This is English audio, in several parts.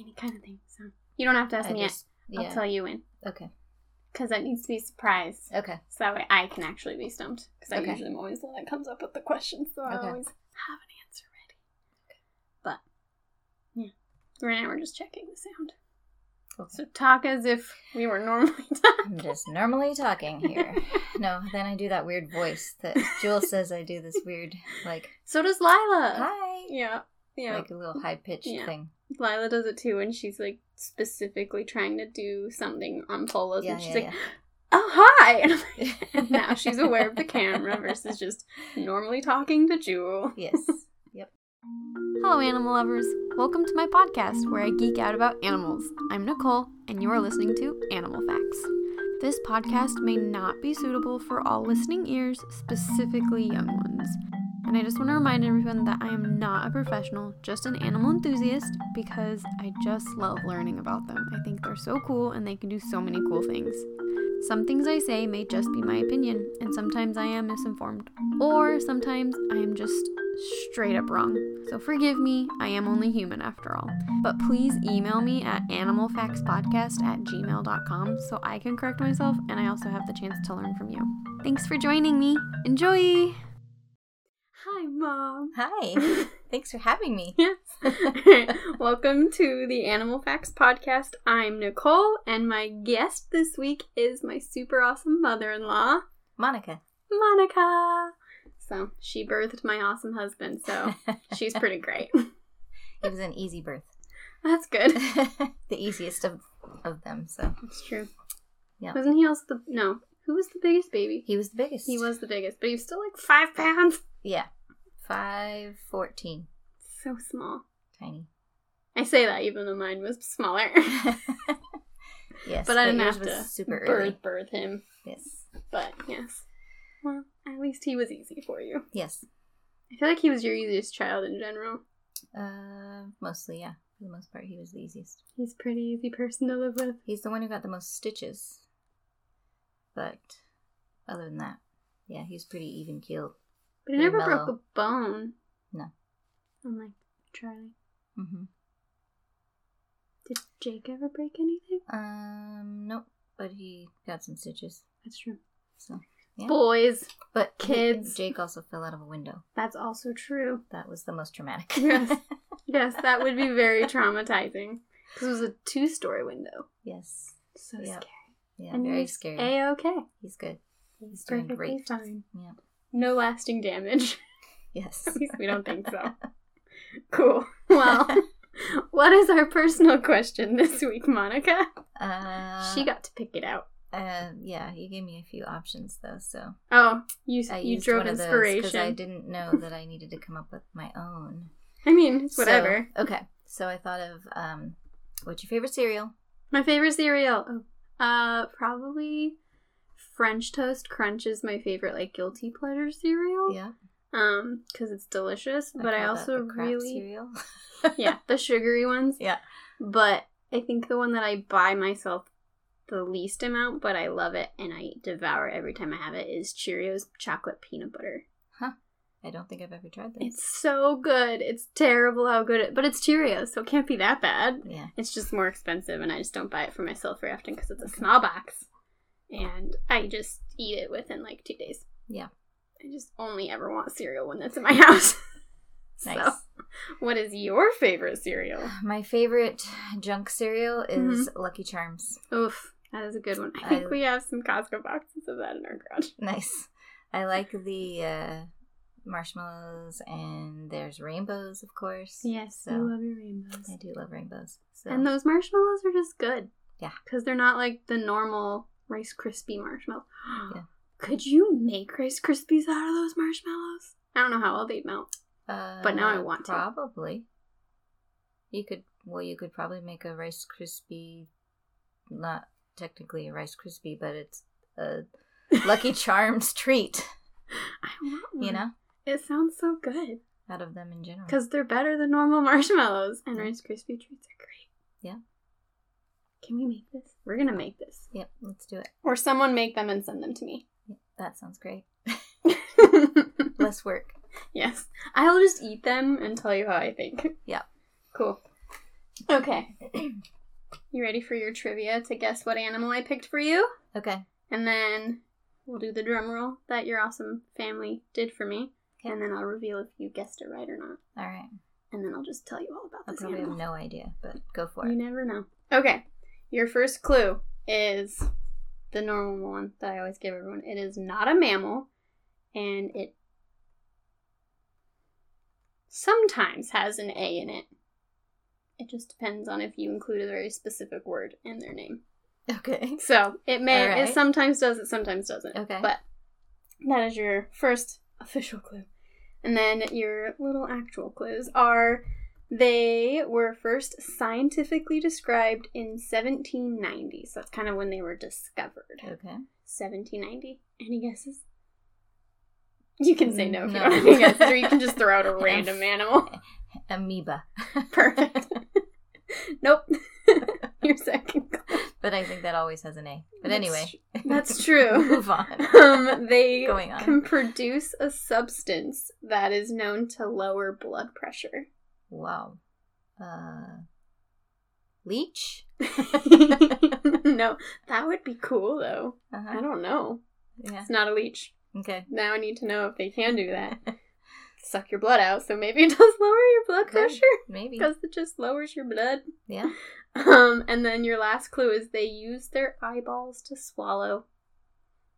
any kind of thing. So you don't have to ask I me just, yet. I'll tell you when. Okay. Because that needs to be a surprise. Okay. So that way I can actually be stumped. Because I Okay. usually am always the one that comes up with the questions. So I Okay. always have an answer ready. But, yeah. Right now we're just checking the sound. Cool. So talk as if we were normally talking. I'm just normally talking here. no, then I do that weird voice that Jewel says I do this weird, like, So does Lila. hi. Yeah. Yeah. Like a little high pitched Yeah. thing. Lila does it too when she's like specifically trying to do something on Pola's Yeah, and she's yeah, like, oh, hi! And, like- and now she's aware of the camera versus just normally talking to Jewel. yes. Yep. Hello, animal lovers. Welcome to my podcast where I geek out about animals. I'm Nicole, and you are listening to Animal Facts. This podcast may not be suitable for all listening ears, specifically young ones. And I just want to remind everyone that I am not a professional, just an animal enthusiast, because I just love learning about them. I think they're so cool and they can do so many cool things. Some things I say may just be my opinion, and sometimes I am misinformed. Or sometimes I am just straight up wrong. So forgive me, I am only human after all. But please email me at animalfactspodcast at gmail.com so I can correct myself and I also have the chance to learn from you. Thanks for joining me. Enjoy! Hi, Mom. Hi. Thanks for having me. Yes. Welcome to the Animal Facts Podcast. I'm Nicole, and my guest this week is my super awesome mother in law, Monica. Monica. So she birthed my awesome husband, so she's pretty great. it was an easy birth. That's good. the easiest of, of them, so. That's true. Yeah. Wasn't he also the no? Who was the biggest baby? He was the biggest. He was the biggest, but he was still like five pounds. Yeah. 5'14. So small. Tiny. I say that even though mine was smaller. yes. but I didn't have to super birth, early. birth him. Yes. But yes. Well, at least he was easy for you. Yes. I feel like he was your easiest child in general. Uh, mostly, yeah. For the most part, he was the easiest. He's a pretty easy person to live with. He's the one who got the most stitches. But other than that, yeah, he's pretty even keeled. But never broke a bone. No. Unlike Charlie. Mm-hmm. Did Jake ever break anything? Um, nope. But he got some stitches. That's true. So, yeah. Boys, But kids. Jake also fell out of a window. that's also true. That was the most traumatic. Yes. Yes, that would be very traumatizing. Because it was a two story window. yes. So Yeah. scary. Yeah, and very scary. A-okay. He's good. He's doing Perfectly great. fine. Yeah. No lasting damage. Yes. At least we don't think so. Cool. Well, what is our personal question this week, Monica? Uh, she got to pick it out. Uh, yeah, you gave me a few options though, so Oh, you I you drove inspiration. because I didn't know that I needed to come up with my own. I mean, it's So- whatever. okay, so I thought of um, what's your favorite cereal? My favorite cereal. Oh, uh, probably French Toast Crunch is my favorite, like guilty pleasure cereal. Yeah, Um, because it's delicious, but I call that also really cereal. yeah the sugary ones. yeah. But I think the one that I buy myself the least amount, but I love it and I devour it every time I have it is Cheerios chocolate peanut butter. Huh. I don't think I've ever tried this. It's so good. It's terrible how good it, but it's Cheerios, so it can't be that bad. yeah, It's just more expensive, and I just don't buy it for myself very often because it's a small box, and I just eat it within like two days. Yeah. I just only ever want cereal when that's in my house. nice. So, what is your favorite cereal? My favorite junk cereal is Mm-hmm. Lucky Charms. Oof, that is a good one. I think I- we have some Costco boxes of that in our garage. Nice. I like the uh, marshmallows, and there's rainbows, of course. Yes, so I love your rainbows. I do love rainbows. So And those marshmallows are just good. Yeah. Because they're not like the normal Rice Krispie marshmallow. Yeah. Could you make Rice Krispies out of those marshmallows? I don't know how well they'd melt. uh, but now I want to. Probably. You could. Well, you could probably make a Rice Krispie. Not technically a Rice Krispie, but it's a Lucky Charms treat. I want one. You know, It sounds so good. out of them in general. Because they're better than normal marshmallows. And. Rice Krispie treats are great. Yeah. Can we make this? We're to make this. Yep, let's do it. Or someone make them and send them to me. That sounds great. Less work. yes. I'll just eat them and tell you how I think. Yeah. Cool. Okay. You ready for your trivia to guess what animal I picked for you? Okay. And then we'll do the drum roll that your awesome family did for me. Okay. And then I'll reveal if you guessed it right or not. All right. And then I'll just tell you all about I this probably animal. have no idea, but go for it. You never know. Okay. Your first clue is the normal one that I always give everyone. It is not a mammal, and it sometimes has an A in it. It just depends on if you include a very specific word in their name. Okay. So it may, Alright. it sometimes does, it sometimes doesn't. Okay. But that is your first official clue. And then your little actual clues are they were first scientifically described in 1790. So that's kind of when they were discovered. Okay. 1790. Any guesses? You can say no if you No. don't have any guesses, or you can just throw out a random animal. Amoeba. Perfect. nope. your second. But I think that always has an A. But That's anyway. tr- that's true. Move on. um, they Going on. can produce a substance that is known to lower blood pressure. Wow. Uh, leech? no, that would be cool though. I Uh-huh. don't know. Yeah. It's not a leech. Okay. Now I need to know if they can do that. Suck your blood out, so maybe it does lower your blood pressure Maybe. because it just lowers your blood. Yeah. Um, and then your last clue is they use their eyeballs to swallow.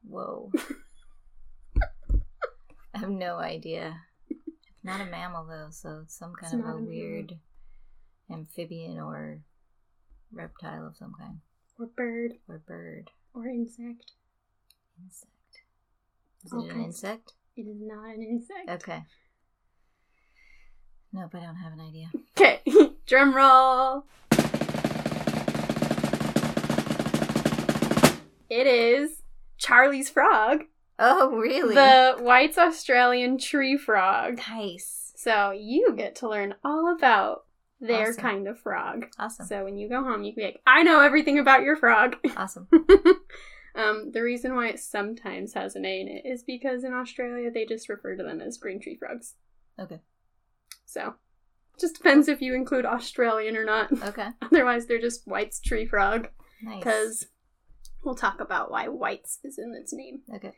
Whoa. I have no idea. Not a mammal though, so it's some It's kind of a weird amphibian or reptile of some kind. Or bird, Or bird. or insect. Insect. Is All it an insect? It is not an insect. Okay. Nope, I don't have an idea. Okay, drum roll. It is Charlie's frog, Oh, really? the White's Australian tree frog. Nice. So you get to learn all about their Awesome. kind of frog. Awesome. So when you go home, you can be like, I know everything about your frog. Awesome. um, the reason why it sometimes has an A in it is because in Australia they just refer to them as green tree frogs. Okay. So just depends if you include Australian or not. Okay. Otherwise, they're just White's tree frog Nice. because we'll talk about why White's is in its name. Okay.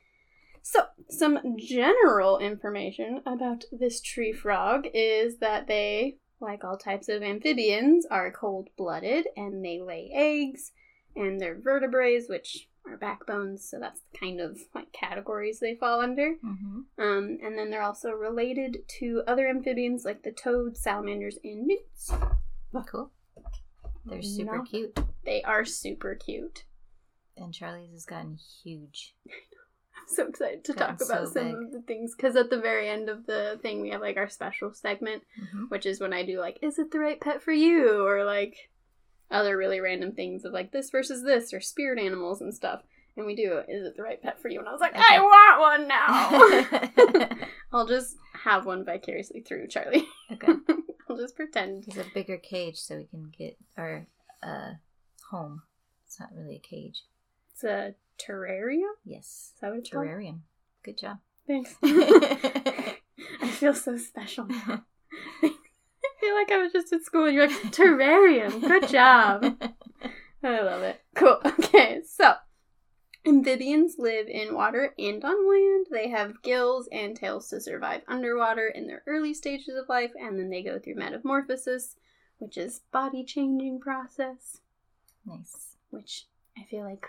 So, some general information about this tree frog is that they, like all types of amphibians, are cold blooded and they lay eggs, and they're vertebrates, which are backbones, so that's the kind of like categories they fall under. Mm-hmm. Um, and then they're also related to other amphibians like the toads, salamanders, and newts. Cool. They're super No. cute. They are super cute. And Charlie's has gotten huge. So excited to talk about so some big. of the things because at the very end of the thing we have like our special segment, Mm-hmm. which is when I do like, is it the right pet for you? Or like other really random things of like this versus this or spirit animals and stuff. And we do, is it the right pet for you? And I was like, Okay. I want one now. I'll just have one vicariously through Charlie. okay. I'll just pretend. It's a bigger cage so we can get our uh, home. It's not really a cage. It's a terrarium? Yes. Is that what it's called? Terrarium. Good job. Thanks. I feel so special now. I feel like I was just at school and you're like, terrarium. Good job. I love it. Cool. Okay, so amphibians live in water and on land. They have gills and tails to survive underwater in their early stages of life, and then they go through metamorphosis, which is body changing process, nice. which I feel like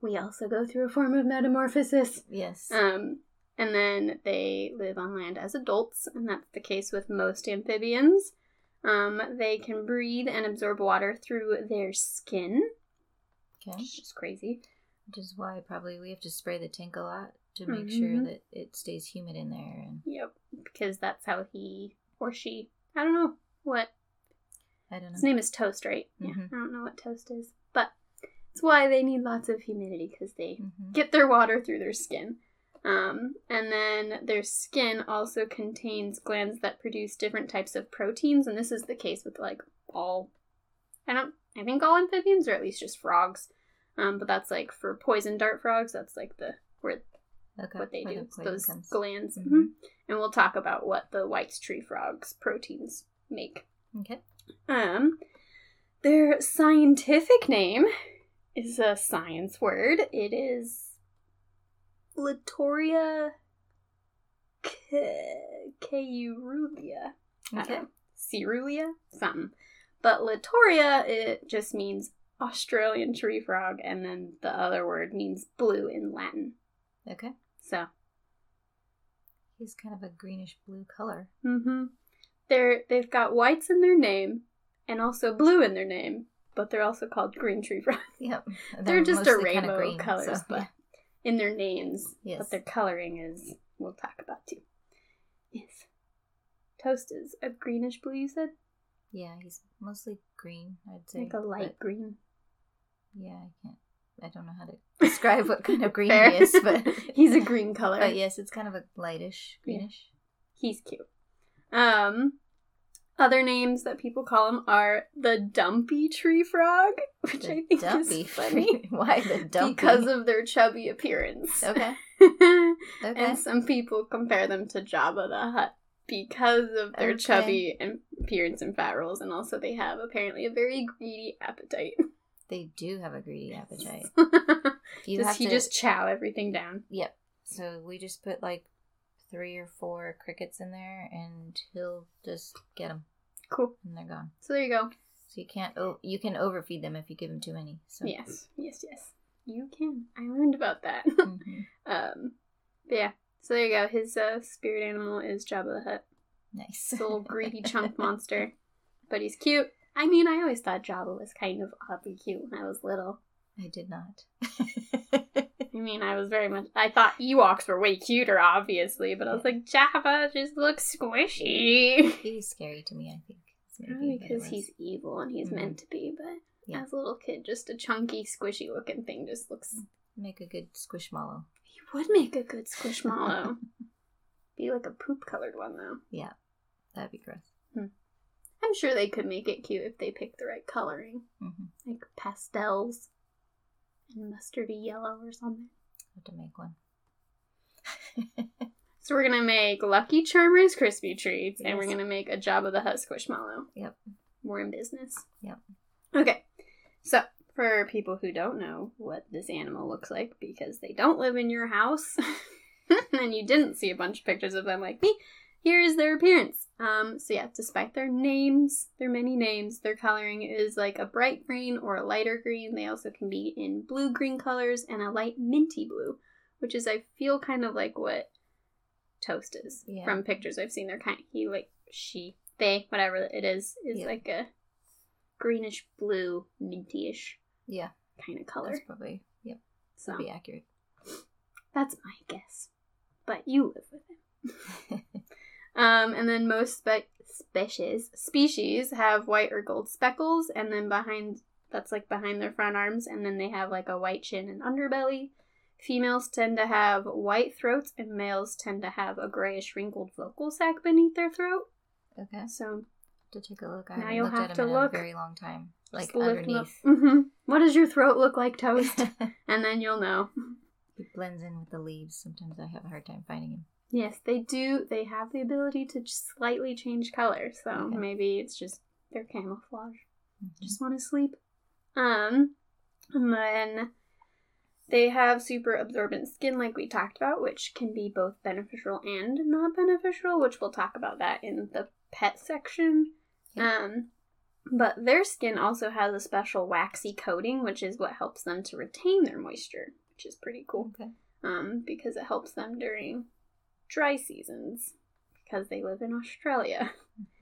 we also go through a form of metamorphosis. Yes. Um, and then they live on land as adults, and that's the case with most amphibians. Um, they can breathe and absorb water through their skin, okay. which is crazy. Which is why probably we have to spray the tank a lot to make sure Mhm. that it stays humid in there. And Yep, because that's how he or she. I don't know what I don't know. his name is Toast, right? Yeah, Mhm. I don't know what Toast is, it's why they need lots of humidity because they Mhm. get their water through their skin. Um, and then their skin also contains glands that produce different types of proteins, and this is the case with like all, I don't, I think all amphibians, or at least just frogs. Um, but that's like for poison dart frogs. That's like the where Okay. what they do. the those comes. glands, Mhm. Mhm. and we'll talk about what the White's tree frogs proteins make. Okay. Um, Their scientific name is a science word. It is Litoria. I Okay. Caerulea? Something. But Litoria, it just means Australian tree frog, and then the other word means blue in Latin. Okay. So, He's kind of a greenish blue color. mm-hmm. They're, they've got whites in their name and also blue in their name, but they're also called green tree frogs. Yep. They're, just a rainbow green, colors, so, but yeah. in their names. Yes. But their coloring is, we'll talk about too. Yes. Toast is a greenish blue, you said? Yeah, he's mostly green, I'd say. Like a light green. Yeah, I can't. I don't know how to describe what kind of green he is, but He's a green color. But yes, it's kind of a lightish Yeah. greenish. He's cute. Um, other names that people call him are the dumpy tree frog, which The I think dumpy. is funny Why the dumpy? because of their chubby appearance. okay. Okay. and some people compare them to Jabba the Hutt because of their Okay. chubby appearance and fat rolls, and also they have apparently a very greedy appetite. they do have a greedy appetite. Does he to, just chow everything down? Yep. So we just put like three or four crickets in there, and he'll just get them, Cool. and they're gone. So there you go. So you can't. Oh, you can overfeed them if you give them too many. So. Yes, yes, yes. You can. I learned about that. Mhm. um, but yeah. So there you go. His uh, spirit animal is Jabba the Hutt. Nice. This little greedy chunk monster. But he's cute. I mean, I always thought Jabba was kind of oddly cute when I was little. I did not. I mean, I was very much. I thought Ewoks were way cuter, obviously, but I was like, Jabba just looks squishy. He's scary to me. I think. Maybe Probably what it because he's evil and he's Mhm. meant to be, but Yeah. as a little kid, just a chunky, squishy looking thing just looks. make a good squishmallow. He would make a good squishmallow. be like a poop colored one, though. Yeah, that'd be gross. I'm sure they could make it cute if they picked the right coloring, hmm like pastels and mustardy yellow or something. Have to make one. So we're gonna make Lucky Charmers crispy treats, and we're gonna make a Jabba the Hutt squishmallow. Yep. We're in business. Yep. Okay. So for people who don't know what this animal looks like because they don't live in your house, and you didn't see a bunch of pictures of them like me, here is their appearance. Um, so yeah, despite their names, their many names, their coloring is like a bright green or a lighter green. They also can be in blue green colors and a light minty blue, which is I feel kind of like what Toast is Yeah. from pictures I've seen. They're kind of, he like she they whatever it is is Yeah. like a greenish blue minty-ish Yeah, kind of color. that's probably yep. So be accurate. that's my guess. But you live with him. Um, and then most spe- species species have white or gold speckles, and then behind that's like behind their front arms, and then they have like a white chin and underbelly. Females tend to have white throats, and males tend to have a grayish wrinkled vocal sac beneath their throat. Okay, So to take a look. I Now you'll looked have at to look. a very long time. Like just lift 'em up. underneath. Mhm. What does your throat look like, Toast? and then you'll know. he blends in with the leaves. Sometimes I have a hard time finding him. Yes, they do. They have the ability to just slightly change color, so Okay. maybe it's just their camouflage. Mhm. Just want to sleep. Um, and then they have super absorbent skin, like we talked about, which can be both beneficial and not beneficial, which we'll talk about that in the pet section. Yeah. Um, but their skin also has a special waxy coating, which is what helps them to retain their moisture, which is pretty cool Okay. um, because it helps them during dry seasons because they live in Australia.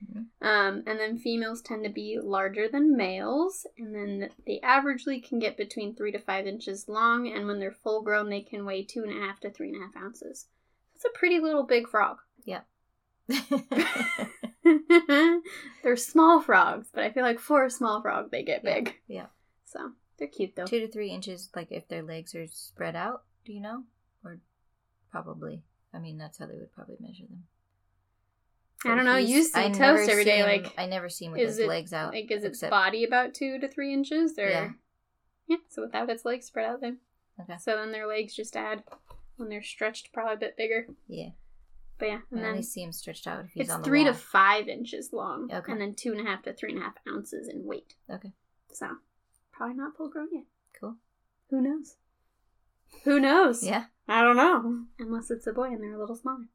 Mhm. Um, and then females tend to be larger than males, and then they averagely can get between three to five inches long, and when they're full grown, they can weigh two and a half to three and a half ounces. That's a pretty little big frog. Yeah. They're small frogs, but I feel like for a small frog, they get Yeah, big. yeah. So they're cute though. Two to three inches, like if their legs are spread out. Do you know? Or probably. I mean, that's how they would probably measure them. I don't know. You see I toast every day, him- like I never see him with is his it legs out. like is its except- body about two to three inches or Yeah. yeah so without its legs spread out then Okay. so then their legs just add when they're stretched probably a bit bigger Yeah. but yeah I and only then see him stretched out if he's it's on the three to five inches long Okay. and then two and a half to three and a half ounces in weight Okay. So probably not full grown yet. Cool. Who knows? Who knows? Yeah. I don't know. Unless it's a boy and they're a little smaller.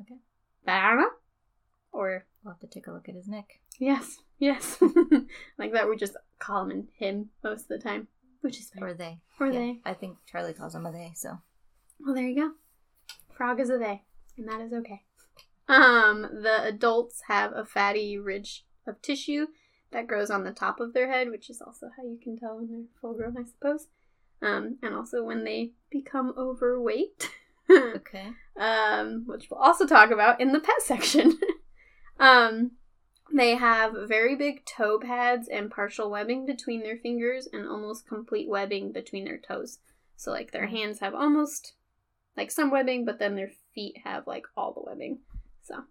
Okay. But I don't know. Or We'll have to take a look at his neck. yes, yes, like that. We just call him and him most of the time, which is fair. Or they. Or Yeah, they. I think Charlie calls him a they, so. Well, there you go. Frog is a they, and that is okay. Um, the adults have a fatty ridge of tissue that grows on the top of their head, which is also how you can tell when they're full grown, I suppose. Um, and also when they become overweight, Okay. um, which we'll also talk about in the pet section. um, they have very big toe pads and partial webbing between their fingers and almost complete webbing between their toes. So, like, their hands have almost like some webbing, but then their feet have like all the webbing. So,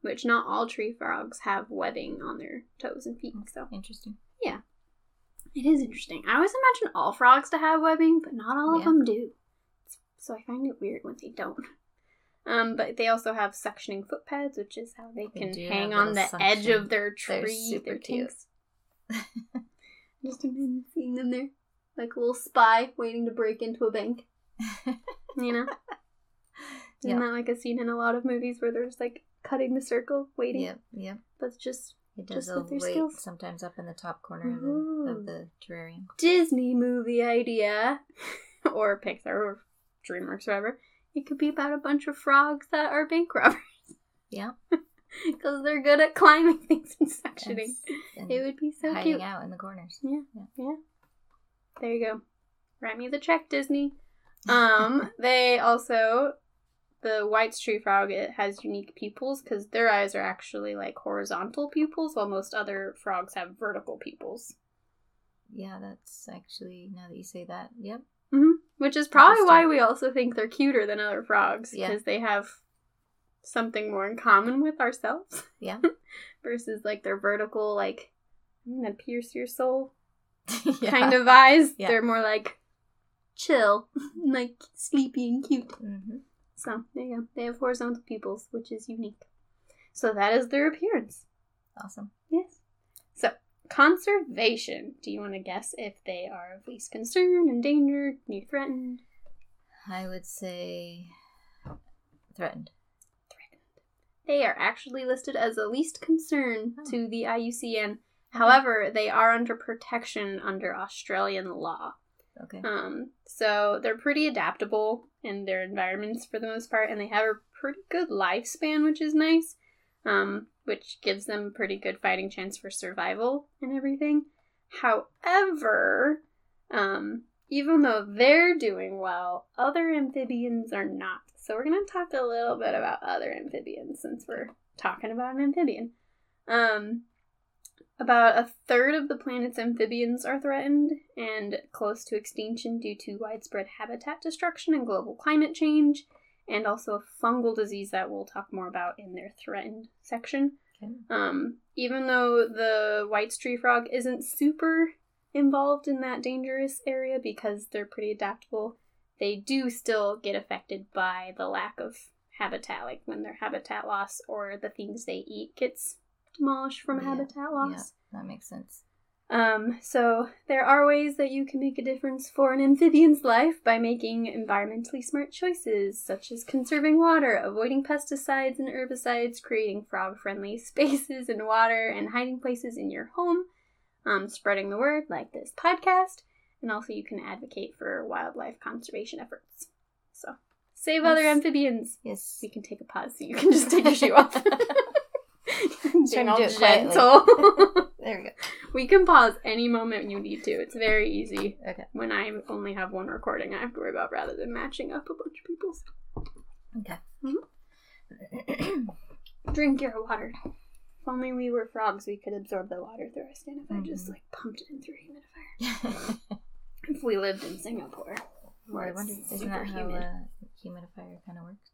which not all tree frogs have webbing on their toes and feet. So, Interesting. It is interesting. I always imagine all frogs to have webbing, but not all of them do. So I find it weird when they don't. Um, but they also have suctioning foot pads, which is how they can hang on the little edge of their tree. They're super cute. Just imagine seeing them there, like a little spy waiting to break into a bank. You know, isn't Yeah. that like a scene in a lot of movies where they're just like cutting the circle, waiting? Yep. But it's just It does Just with their skills. sometimes up in the top corner of the, of the terrarium. Disney movie idea, or Pixar or DreamWorks, whatever. It could be about a bunch of frogs that are bank robbers Yeah. because they're good at climbing things and suctioning. And It would be so hiding cute. out in the corners. Yeah, yeah. There you go. Write me the check, Disney. Um, they also the White's tree frog. It has unique pupils because their eyes are actually like horizontal pupils, while most other frogs have vertical pupils. Yeah, that's actually, now that you say that, yep. hmm Which is probably why we also think they're cuter than other frogs Yeah. because they have something more in common with ourselves Yeah. versus like their vertical, like I'm gonna pierce your soul yeah. kind of eyes. Yeah. They're more like chill, like sleepy and cute. hmm So there you go. They have horizontal pupils, which is unique. So that is their appearance. Awesome. Yes. So conservation. Do you want to guess if they are of least concern, endangered, new threatened? I would say threatened. Threatened. They are actually listed as a least concern Oh. to the IUCN. However, they are under protection under Australian law. Okay. Um, so they're pretty adaptable in their environments for the most part, and they have a pretty good lifespan, which is nice. Um, which gives them a pretty good fighting chance for survival and everything. However, um, even though they're doing well, other amphibians are not. So we're gonna talk a little bit about other amphibians since we're talking about an amphibian. Um, about a third of the planet's amphibians are threatened and close to extinction due to widespread habitat destruction and global climate change, and also a fungal disease that we'll talk more about in their threatened section. Okay. Um, even though the white tree frog isn't super involved in that dangerous area because they're pretty adaptable, they do still get affected by the lack of habitat, like when their habitat loss or the things they eat gets demolished from Yeah, habitat loss. Yeah, that makes sense. Um, so there are ways that you can make a difference for an amphibian's life by making environmentally smart choices, such as conserving water, avoiding pesticides and herbicides, creating frog-friendly spaces and water and hiding places in your home, um, spreading the word like this podcast, and also you can advocate for wildlife conservation efforts. So save other amphibians. Yes. We can take a pause so you can just take your shoe off. Trying to all do it quietly. gentle. There we go. We can pause any moment you need to. It's very easy. Okay. When I only have one recording, I have to worry about rather than matching up a bunch of people's. Okay. Drink your water. If only we were frogs, we could absorb the water through our skin. If I just Mhm. like pumped it in through a humidifier. If we lived in Singapore, well, where I it's wonder, isn't that how humid, a humidifier kind of works?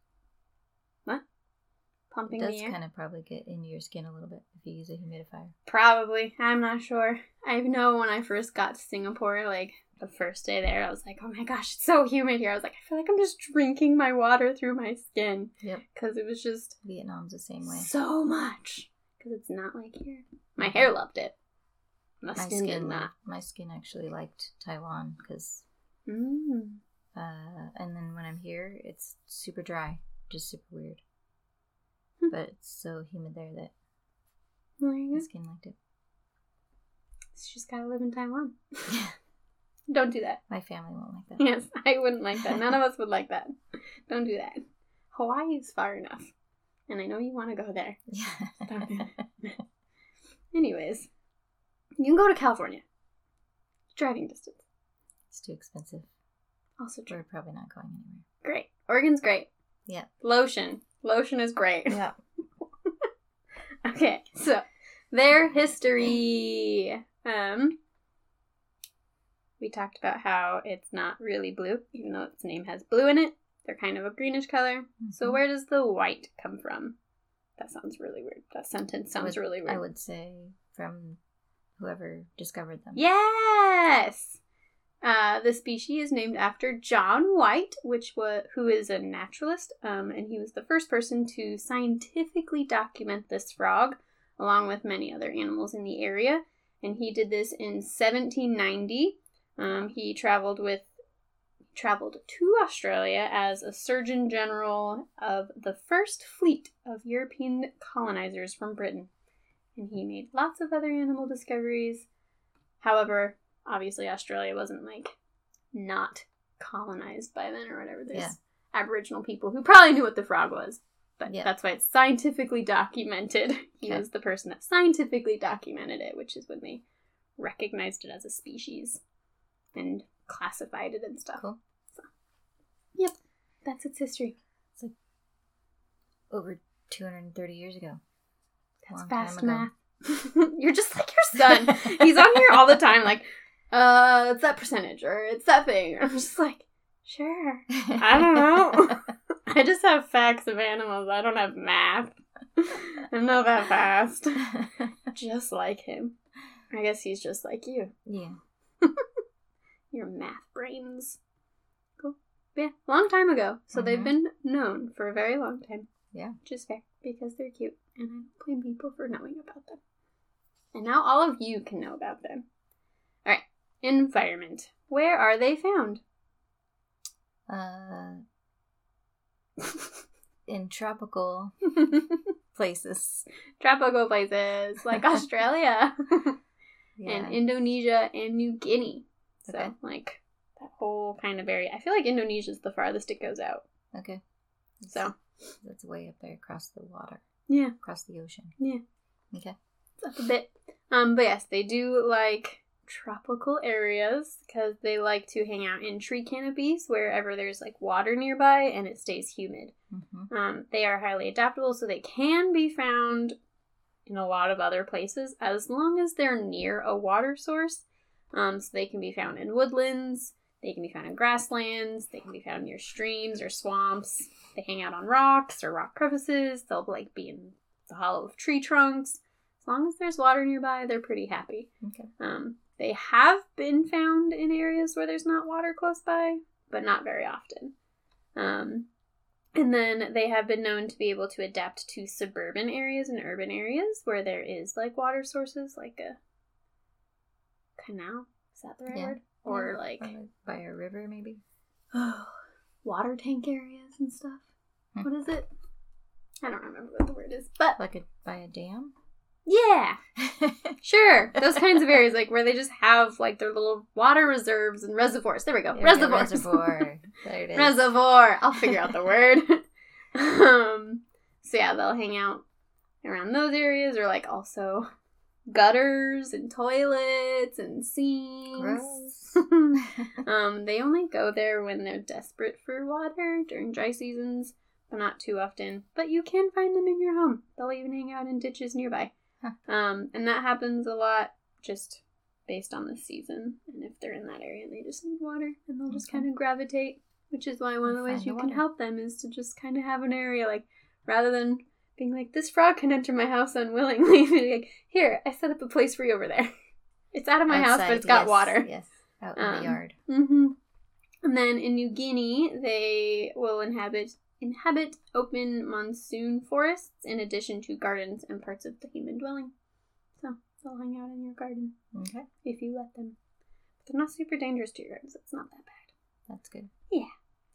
Pumping It does the air. kind of probably get into your skin a little bit if you use a humidifier. Probably. I'm not sure. I know when I first got to Singapore, like the first day there, I was like, oh my gosh, it's so humid here. I was like, I feel like I'm just drinking my water through my skin. Yep. Because it was just Vietnam's the same way. so much. Because it's not like here. My hair loved it. My, my skin, did skin, not. my skin actually liked Taiwan because, Mm. uh, and then when I'm here, it's super dry, just super weird. Hmm. But it's so humid there that there my skin liked it. She's gotta live in Taiwan. Don't do that. My family won't like that. Yes, I wouldn't like that. None of us would like that. Don't do that. Hawaii is far enough. And I know you want to go there. Yeah. Anyways, you can go to California. Driving distance. it's too expensive. Also true. We're probably not going anywhere. Great. Oregon's great. Yeah. Lotion. Lotion is great. Yeah. Okay, so their history. Um, we talked about how it's not really blue, even though its name has blue in it. They're kind of a greenish color. So Mhm. where does the white come from? That sounds really weird. That sentence sounds would- really weird. I would say from whoever discovered them. Yes. Uh, the species is named after John White, which was who is a naturalist, um, and he was the first person to scientifically document this frog, along with many other animals in the area. And he did this in 1790. Um, he traveled with traveled to Australia as a surgeon general of the first fleet of European colonizers from Britain and he made lots of other animal discoveries. However, obviously Australia wasn't like not colonized by then or whatever. There's Yeah. Aboriginal people who probably knew what the frog was. But Yeah. that's why it's scientifically documented. He was the person that scientifically documented it, which is when they recognized it as a species and classified it and stuff. Cool. So, yep, that's its history. It's like over 230 years ago. That's fast math. You're just like your son. He's on here all the time, like, uh, it's that percentage or it's that thing. I'm just like, sure. I don't know. I just have facts of animals. I don't have math. I'm not that fast. Just like him. I guess he's just like you. yeah. Your math brains. Cool. Yeah, long time ago. So they've Mhm. been known for a very long time. Yeah. Which is fair because they're cute and I don't blame people for knowing about them. And now all of you can know about them. Environment. Where are they found? Uh, in tropical places. Tropical places like Australia Yeah. and Indonesia and New Guinea. So, Okay. like, that whole kind of area. I feel like Indonesia's the farthest it goes out. okay. So, That's way up there across the water, yeah. across the ocean. Yeah. Okay. It's up a bit. Um, but yes, they do like tropical areas because they like to hang out in tree canopies wherever there's like water nearby and it stays humid. hmm Um, they are highly adaptable, so they can be found in a lot of other places as long as they're near a water source. Um, so they can be found in woodlands, they can be found in grasslands, they can be found near streams or swamps. They hang out on rocks or rock crevices. They'll like be in the hollow of tree trunks. As long as there's water nearby, they're pretty happy. Okay. Um, they have been found in areas where there's not water close by, but not very often. Um, and then they have been known to be able to adapt to suburban areas and urban areas where there is like water sources, like a canal. Is that the right Yeah. word? Or Yeah, like by a river, maybe. Oh, water tank areas and stuff. Hmm. What is it? I don't remember what the word is, but Like a by a dam. Yeah, sure. Those kinds of areas, like where they just have like their little water reserves and reservoirs. There we go, There we go, reservoirs. Reservoir. There it is. Reservoir. I'll figure out the word. um, so yeah, they'll hang out around those areas, or like also gutters and toilets and sinks. Gross. um, they only go there when they're desperate for water during dry seasons, but not too often. But you can find them in your home. They'll even hang out in ditches nearby. Um, and that happens a lot just based on the season. And if they're in that area and they just need water, and they'll just Okay. kind of gravitate. Which is why one of the ways you the can help them is to just kind of have an area like rather than being like this frog can enter my house unwillingly. be like here, I set up a place for you over there. It's out of my house, but it's got yes, water. Yes. Out in Um, the yard. Mm-hmm. And then in New Guinea, they will inhabit inhabit open monsoon forests in addition to gardens and parts of the human dwelling. So They'll hang out in your garden Okay, if you let them. But they're not super dangerous to your garden, so it's not that bad. that's good. Yeah.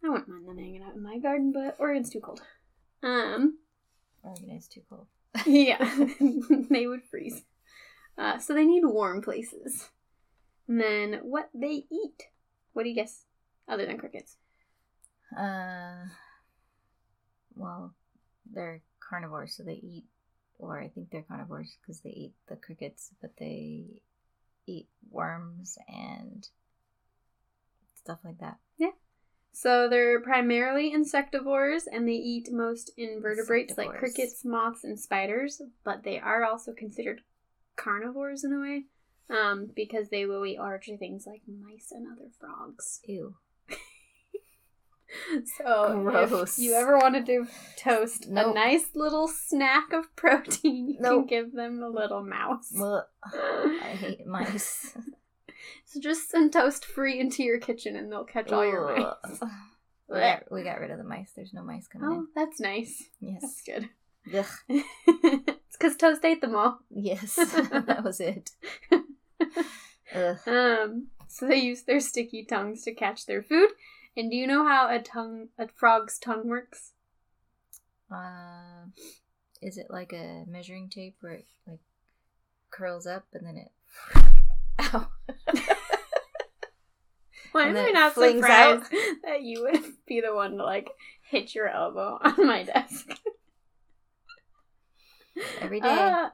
I wouldn't mind them hanging out in my garden, but Oregon's too cold. Um, Oregon is too cold. yeah, they would freeze. Uh, so they need warm places. And then what they eat. What do you guess? Other than crickets. Uh, well, they're carnivores, so they eat, or I think they're carnivores because they eat the crickets, but they eat worms and stuff like that. Yeah. So they're primarily insectivores and they eat most invertebrates like crickets, moths, and spiders, but they are also considered carnivores in a way. Um, because they will eat larger things like mice and other frogs. Ew. So Gross. if you ever want to do toast, a nice little snack of protein, you Nope. can give them a little mouse. Well, I hate mice. So just send toast free into your kitchen and they'll catch all your mice. we, got, we got rid of the mice. There's no mice coming Oh, that's nice. in. That's Yes. good. Ugh. it's because Toast ate them all. Yes. that was it. Ugh. Um, so they use their sticky tongues to catch their food. And do you know how a tongue, a frog's tongue works? Uh, is it like a measuring tape where it like curls up and then it? Ow! Why am I not surprised that you would be the one to like hit your elbow on my desk? Every day. Uh,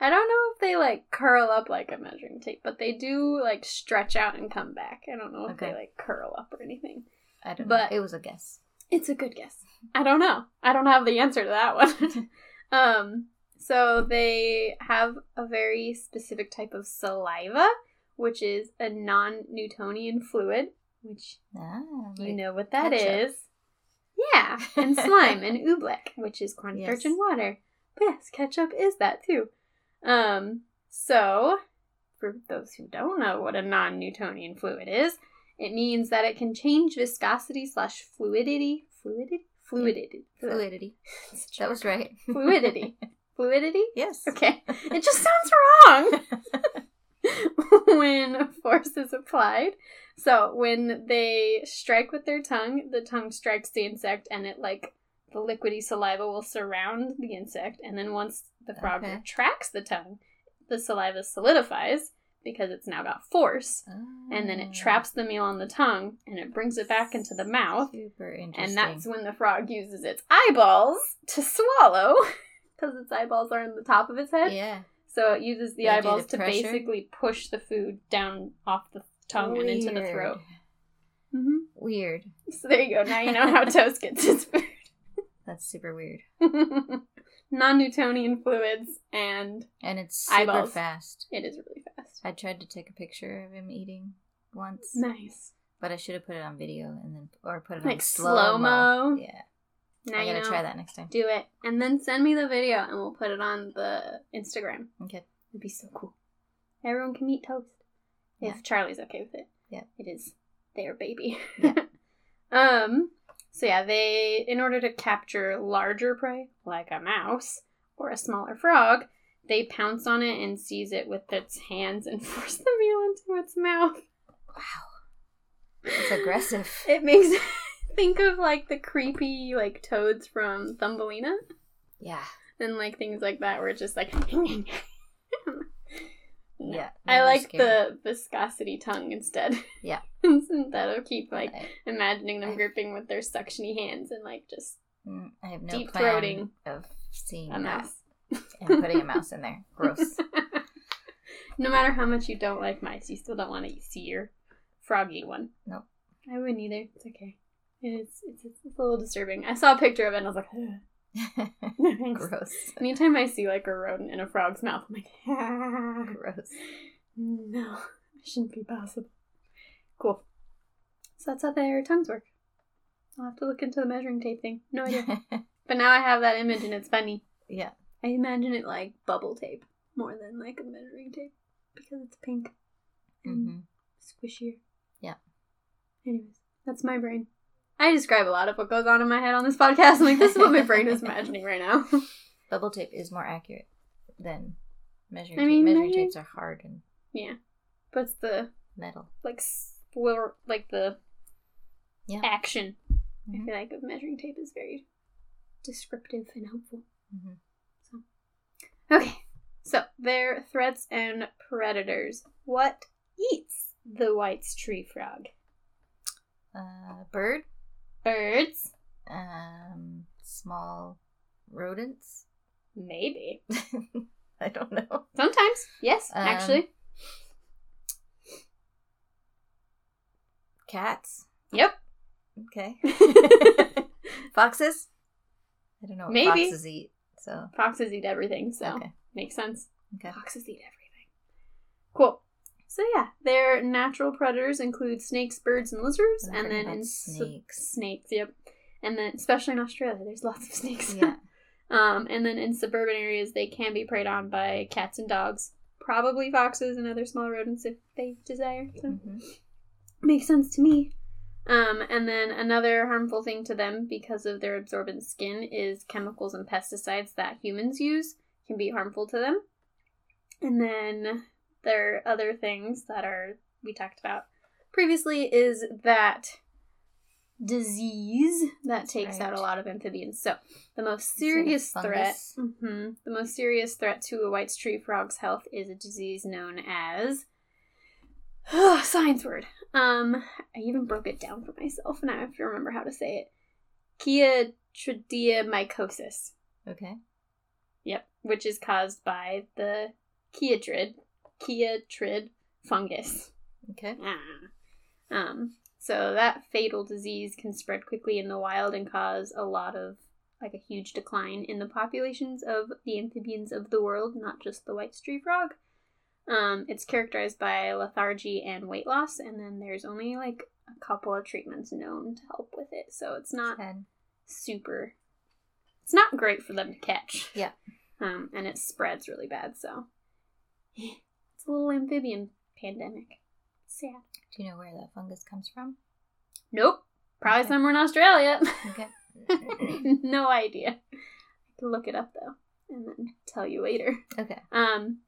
I don't know if they like curl up like a measuring tape, but they do like stretch out and come back. I don't know if they like curl up or anything. I don't but- know. It was a guess. It's a good guess. I don't know. I don't have the answer to that one. um, so they have a very specific type of saliva, which is a non-Newtonian fluid, which Ah, you know what that is. ketchup. Yeah, and slime and oobleck, which is cornstarch Yes. and water. But yes, ketchup is that too. Um, so for those who don't know what a non-Newtonian fluid is, it means that it can change viscosity slash fluidity, fluidity, fluidity, fluidity. That was right. fluidity, fluidity. yes. Okay, it just sounds wrong when force is applied. So when they strike with their tongue, the tongue strikes the insect, and it like the liquidy saliva will surround the insect, and then once the frog Okay. retracts the tongue, the saliva solidifies because it's now got force, and then it Ah, traps the meal on the tongue, and it brings it back into the mouth, Super interesting. and that's when the frog uses its eyeballs to swallow, because its eyeballs are in the top of its head. yeah. So it uses the They eyeballs the to basically push the food down off the tongue and into the Weird. throat. hmm Weird. So there you go. Now you know how toast gets its food. That's super weird. Non-Newtonian fluids, and And it's super Eyeballs. fast. it is really fast. I tried to take a picture of him eating once, Nice. but I should have put it on video and then or put it Like slow slow-mo? Yeah, Now I you gotta know. try that next time. Do it, and then send me the video, and we'll put it on the Instagram. Okay. It'd be so cool. Everyone can eat toast if Yeah. Charlie's okay with it. Yeah. it is their baby. Yeah. um. So yeah, they in order to capture larger prey like a mouse or a smaller frog, they pounce on it and seize it with its hands and force the meal into its mouth. Wow, it's aggressive. It makes think of like the creepy like toads from Thumbelina yeah, and like things like that where it's just like No. yeah. I like scared. the viscosity tongue instead. Yeah. That'll keep like I, imagining them I- gripping with their suctiony hands and like just mm, I have no deep throating of seeing a mouse. and putting a mouse in there. Gross. no matter how much you don't like mice, you still don't want to see your froggy one. Nope. I wouldn't either. It's okay. It's, it's it's a little disturbing. I saw a picture of it and I was like, Ugh. Gross. Anytime I see like a rodent in a frog's mouth, I'm like, Gross. no, it shouldn't be possible. Cool. So that's how their tongues work. I'll have to look into the measuring tape thing. No idea. but now I have that image and it's funny. yeah. I imagine it like bubble tape more than like a measuring tape because it's pink and hmm squishier. Yeah. Anyways, that's my brain. I describe a lot of what goes on in my head on this podcast. I'm like, this is what my brain is imagining right now. Bubble tape is more accurate than Measuring, tape. I mean, measuring tapes are hard and Yeah. But it's the metal. like spoiler like the Yeah. action. I Mhm. feel like measuring tape is very descriptive and helpful. hmm Okay, so they're threats and predators. What eats the White's tree frog? Uh, bird. Birds? Um, small rodents. Maybe. I don't know. Sometimes. Yes, Um, actually. Cats. Yep. Okay. Foxes. I don't know what Maybe. foxes eat. So Foxes eat everything, so okay. makes sense. Okay. Foxes eat everything. Cool. So yeah, their natural predators include snakes, birds, and lizards, I've and then in snakes. snakes, yep. And then especially in Australia, there's lots of snakes. Yeah. um, and then in suburban areas, they can be preyed on by cats and dogs, probably foxes and other small rodents if they desire. So hmm makes sense to me. Um, and then another harmful thing to them because of their absorbent skin is chemicals and pesticides that humans use can be harmful to them. And then there are other things that are we talked about previously is that disease that takes out a lot of amphibians. So the most Is it a serious threat, mhm, the most serious threat to a white tree frog's health is a disease known as science word. Um, I even broke it down for myself, and I have to remember how to say it. Chytridiomycosis. Okay. Yep, which is caused by the chytrid, chytrid fungus. Okay. Ah. Um, so that fatal disease can spread quickly in the wild and cause a lot of like a huge decline in the populations of the amphibians of the world, not just the white tree frog. Um, it's characterized by lethargy and weight loss, and then there's only like a couple of treatments known to help with it. So it's not Ten. super. It's not great for them to catch. Yeah. Um, and it spreads really bad. So it's a little amphibian pandemic. Sad. Do you know where that fungus comes from? Nope. Probably Okay. somewhere in Australia. Okay. no idea. I can look it up though, and then tell you later. okay. Um,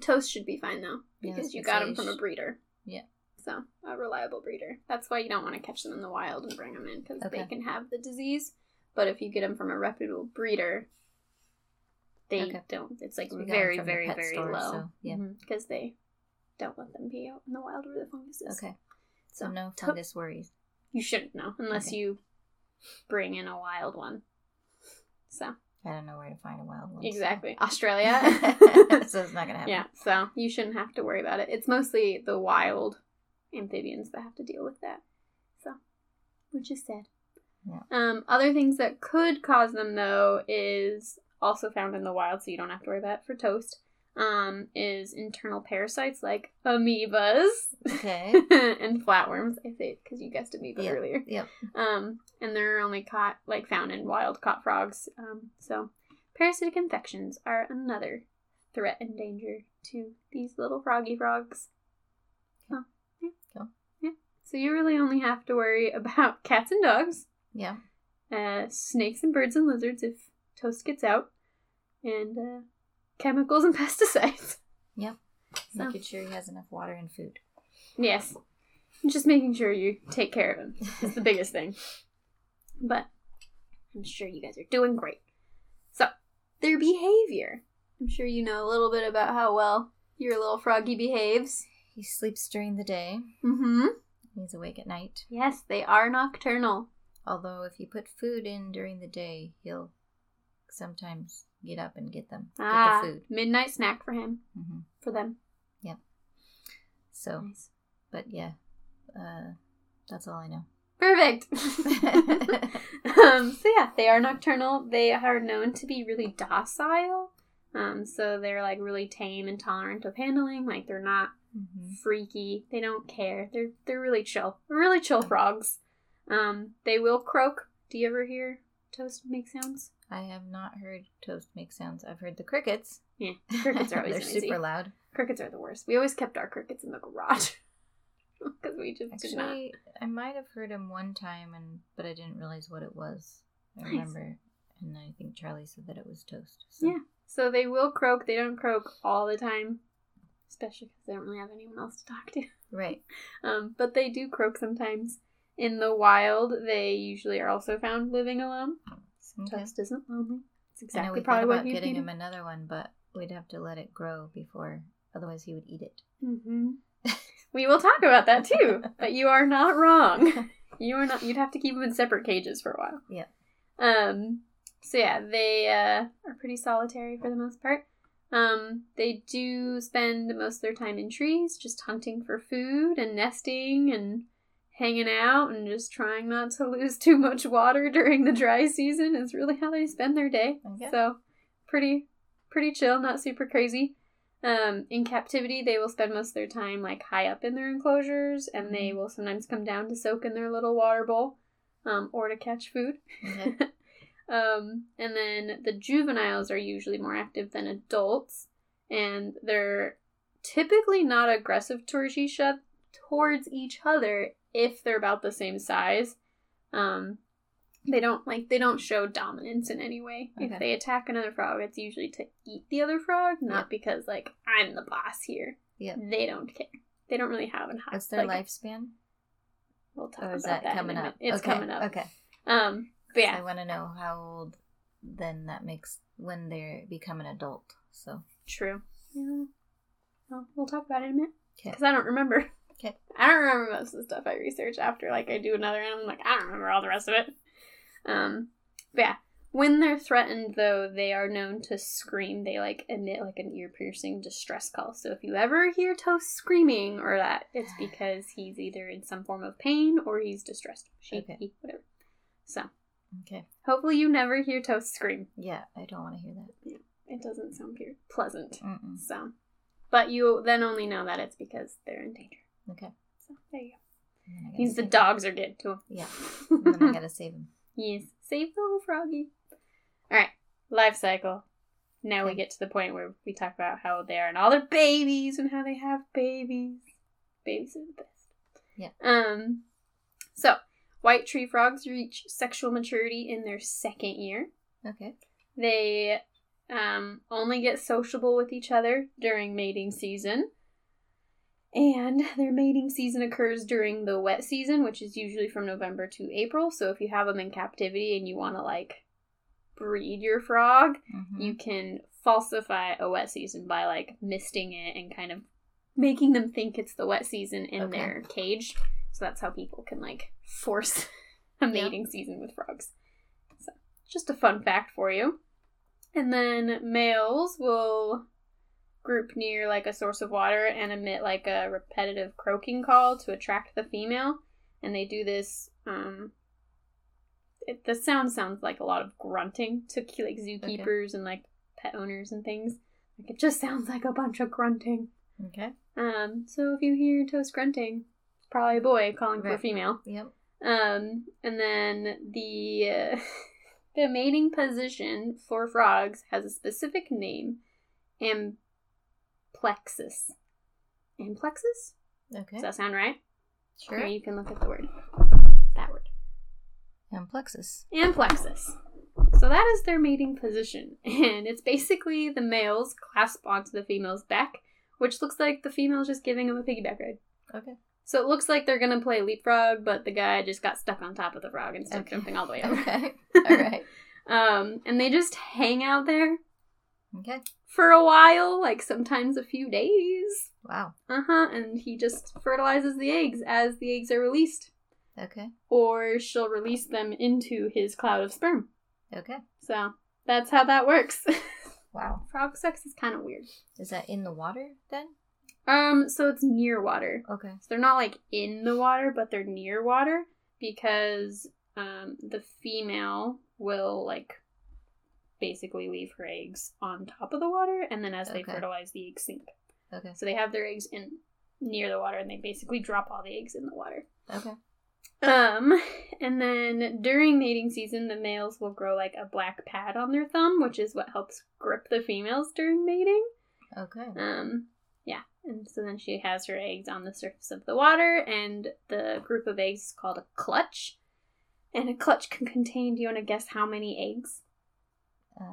toast should be fine though because was you got them from a breeder. Yeah. So a reliable breeder. That's why you don't want to catch them in the wild and bring them in because they can have the disease. But if you get them from a reputable breeder, they Okay. don't. It's like So we got 'em very, very, very store, low. so, yeah. Because they don't let them be out in the wild where the fungus is. Okay. So So, no fungus worries. You shouldn't know unless Okay. you bring in a wild one. So I don't know where to find a wild one. so- exactly Australia. so it's not gonna happen. yeah, so you shouldn't have to worry about it. It's mostly the wild amphibians that have to deal with that. So, which is sad. Yeah. Um, other things that could cause them though is also found in the wild, so you don't have to worry about it for toast. Um, is internal parasites like amoebas Okay. and flatworms. I it because you guessed amoeba Yep. earlier. Yep. Um, and they're only caught, like, found in wild caught frogs. Um, so parasitic infections are another threat and danger to these little froggy frogs. So, yeah. Cool. Yeah. So you really only have to worry about cats and dogs, Yeah. uh, snakes and birds and lizards if toast gets out, and uh, chemicals and pesticides. Yep. So- Making sure he has enough water and food. Yes. Just making sure you take care of him is the biggest thing. But I'm sure you guys are doing great. So, their behavior. I'm sure you know a little bit about how well your little froggy behaves. He sleeps during the day. Mm-hmm. He's awake at night. Yes, they are nocturnal. Although if you put food in during the day, he'll sometimes get up and get them. Ah, Get the food. midnight snack for him, hmm for them. Yep. So, Nice. but yeah, uh, that's all I know. Perfect. um, so yeah, they are nocturnal. They are known to be really docile. Um, so they're like really tame and tolerant of handling. Like they're not hmm freaky. They don't care. They're they're really chill. Really chill frogs. Um, they will croak. Do you ever hear toast make sounds? I have not heard toast make sounds. I've heard the crickets. Yeah, crickets are always They're noisy. super loud. Crickets are the worst. We always kept our crickets in the garage because we just. Actually, I might have heard him one time, and but I didn't realize what it was. I Nice. remember, and I think Charlie said that it was toast. So. Yeah. So they will croak. They don't croak all the time, especially because they don't really have anyone else to talk to. Right. Um, but they do croak sometimes. In the wild, they usually are also found living alone. Okay. Toast isn't lonely. It's exactly we thought probably what about you getting him another one, but we'd have to let it grow before, otherwise he would eat it. hmm we will talk about that too. but you are not wrong. You are not. You'd have to keep them in separate cages for a while. Yeah. Um. So yeah, they uh, are pretty solitary for the most part. Um. They do spend most of their time in trees, just hunting for food and nesting and hanging out and just trying not to lose too much water during the dry season. Is really how they spend their day. Okay. So pretty, pretty chill. Not super crazy. Um, in captivity, they will spend most of their time like high up in their enclosures, and they Mhm. will sometimes come down to soak in their little water bowl, um, or to catch food. Okay. um, and then the juveniles are usually more active than adults, and they're typically not aggressive towards each other, towards each other if they're about the same size. Um, they don't like they don't show dominance in any way. Okay. If they attack another frog, it's usually to eat the other frog, not because like I'm the boss here. Yeah, They don't care. They don't really have an high. What's their like, lifespan? We'll talk Or about is that, in a coming up? It's Okay, coming up. Okay. Um, but yeah, I want to know how old then that makes when they become an adult. So, True. Yeah. Well, we'll talk about it in a minute. Because I don't remember. Okay. I don't remember most of the stuff I research after, like, I do another and I'm like, I don't remember all the rest of it. Um, but yeah. When they're threatened, though, they are known to scream. They, like, emit, like, an ear-piercing distress call. So if you ever hear Toast screaming or that, it's because he's either in some form of pain or he's distressed. Shaky, Okay. whatever. So, Okay. hopefully you never hear Toast scream. Yeah, I don't want to hear that. Yeah, It doesn't sound pleasant. Mm-mm. So, but you then only know that it's because they're in danger. Okay. So there you go. And then I gotta Means the dogs are getting to him. him. Yeah. And then I gotta save him. yes, save the little froggy. All right, life cycle. Now we get to the point where we talk about how they are and all their babies and how they have babies. Babies are the best. Yeah. Um. So, white tree frogs reach sexual maturity in their second year. Okay. They um, only get sociable with each other during mating season. And their mating season occurs during the wet season, which is usually from November to April. So if you have them in captivity and you want to like breed your frog, Mhm. you can falsify a wet season by like misting it and kind of making them think it's the wet season in Okay. their cage. So that's how people can like force a Yeah. mating season with frogs. So just a fun fact for you. And then males will group near like a source of water and emit like a repetitive croaking call to attract the female. And they do this um it, the sound sounds like a lot of grunting to like zookeepers and like pet owners and things. Like it just sounds like a bunch of grunting. Okay. Um, so if you hear toast grunting, it's probably a boy calling for a female. Yep. Um, and then the uh, the mating position for frogs has a specific name, amplexus. plexus? Okay. Does that sound right? Sure. You can look at the word. That word. Amplexus. plexus. So that is their mating position, and it's basically the males clasp onto the female's back, which looks like the female's just giving him a piggyback ride. Okay. So it looks like they're gonna play leapfrog, but the guy just got stuck on top of the frog instead of Okay. jumping all the way over. Okay. All right. Um, and they just hang out there Okay. For a while, like sometimes a few days. Wow. Uh huh. And he just fertilizes the eggs as the eggs are released, Okay. or she'll release them into his cloud of sperm. Okay. So that's how that works. Wow. Frog sex is kind of weird. Is that in the water then? Um, so it's near water. Okay. So they're not like in the water, but they're near water because um the female will like basically leave her eggs on top of the water and then as they Okay. fertilize the eggs sink. Okay. So they have their eggs in near the water and they basically drop all the eggs in the water. Okay. Um, and then during mating season, the males will grow like a black pad on their thumb, which is what helps grip the females during mating. Okay. Um, yeah, and so then she has her eggs on the surface of the water, and the group of eggs is called a clutch. And a clutch can contain, do you want to guess how many eggs? Uh,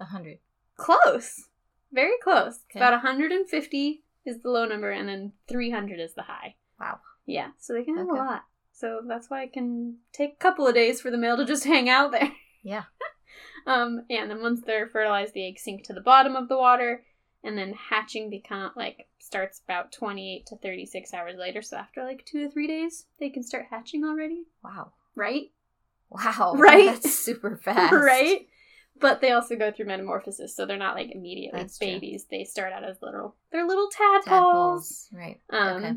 A hundred. Close. Very close. Okay. About 150 is the low number, and then 300 is the high. Wow. Yeah, so they can have Okay. a lot. So that's why it can take a couple of days for the male to just hang out there. Yeah. Um, yeah, and then once they're fertilized, the eggs sink to the bottom of the water, and then hatching become like starts about 28 to 36 hours later. So after like two to three days, they can start hatching already, Wow. right? Wow. Right? That's super fast. right? But they also go through metamorphosis, so they're not like immediately That's true. babies. They start out as little, they're little tadpoles. Tadpoles. Right. Um, okay.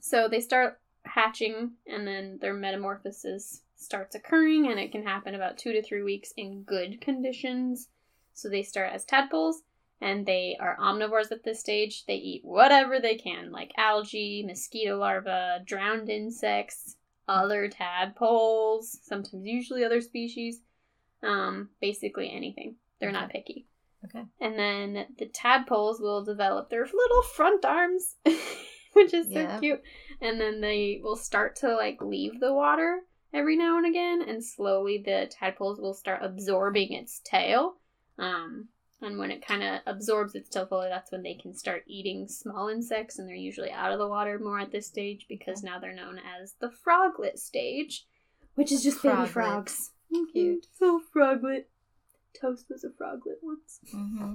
So they start hatching, and then their metamorphosis starts occurring, and it can happen about two to three weeks in good conditions. So they start as tadpoles, and they are omnivores at this stage. They eat whatever they can, like algae, mosquito larvae, drowned insects, other tadpoles, sometimes usually other species. Um, basically anything. They're not picky. Okay. And then the tadpoles will develop their little front arms, which is so Yeah. cute. And then they will start to like leave the water every now and again, and slowly the tadpoles will start absorbing its tail. Um, and when it kind of absorbs its tail fully, that's when they can start eating small insects, and they're usually out of the water more at this stage because now they're known as the froglet stage, which is just baby Froglet. frogs. Cute. So froglet. Toast was a froglet once. Mm-hmm.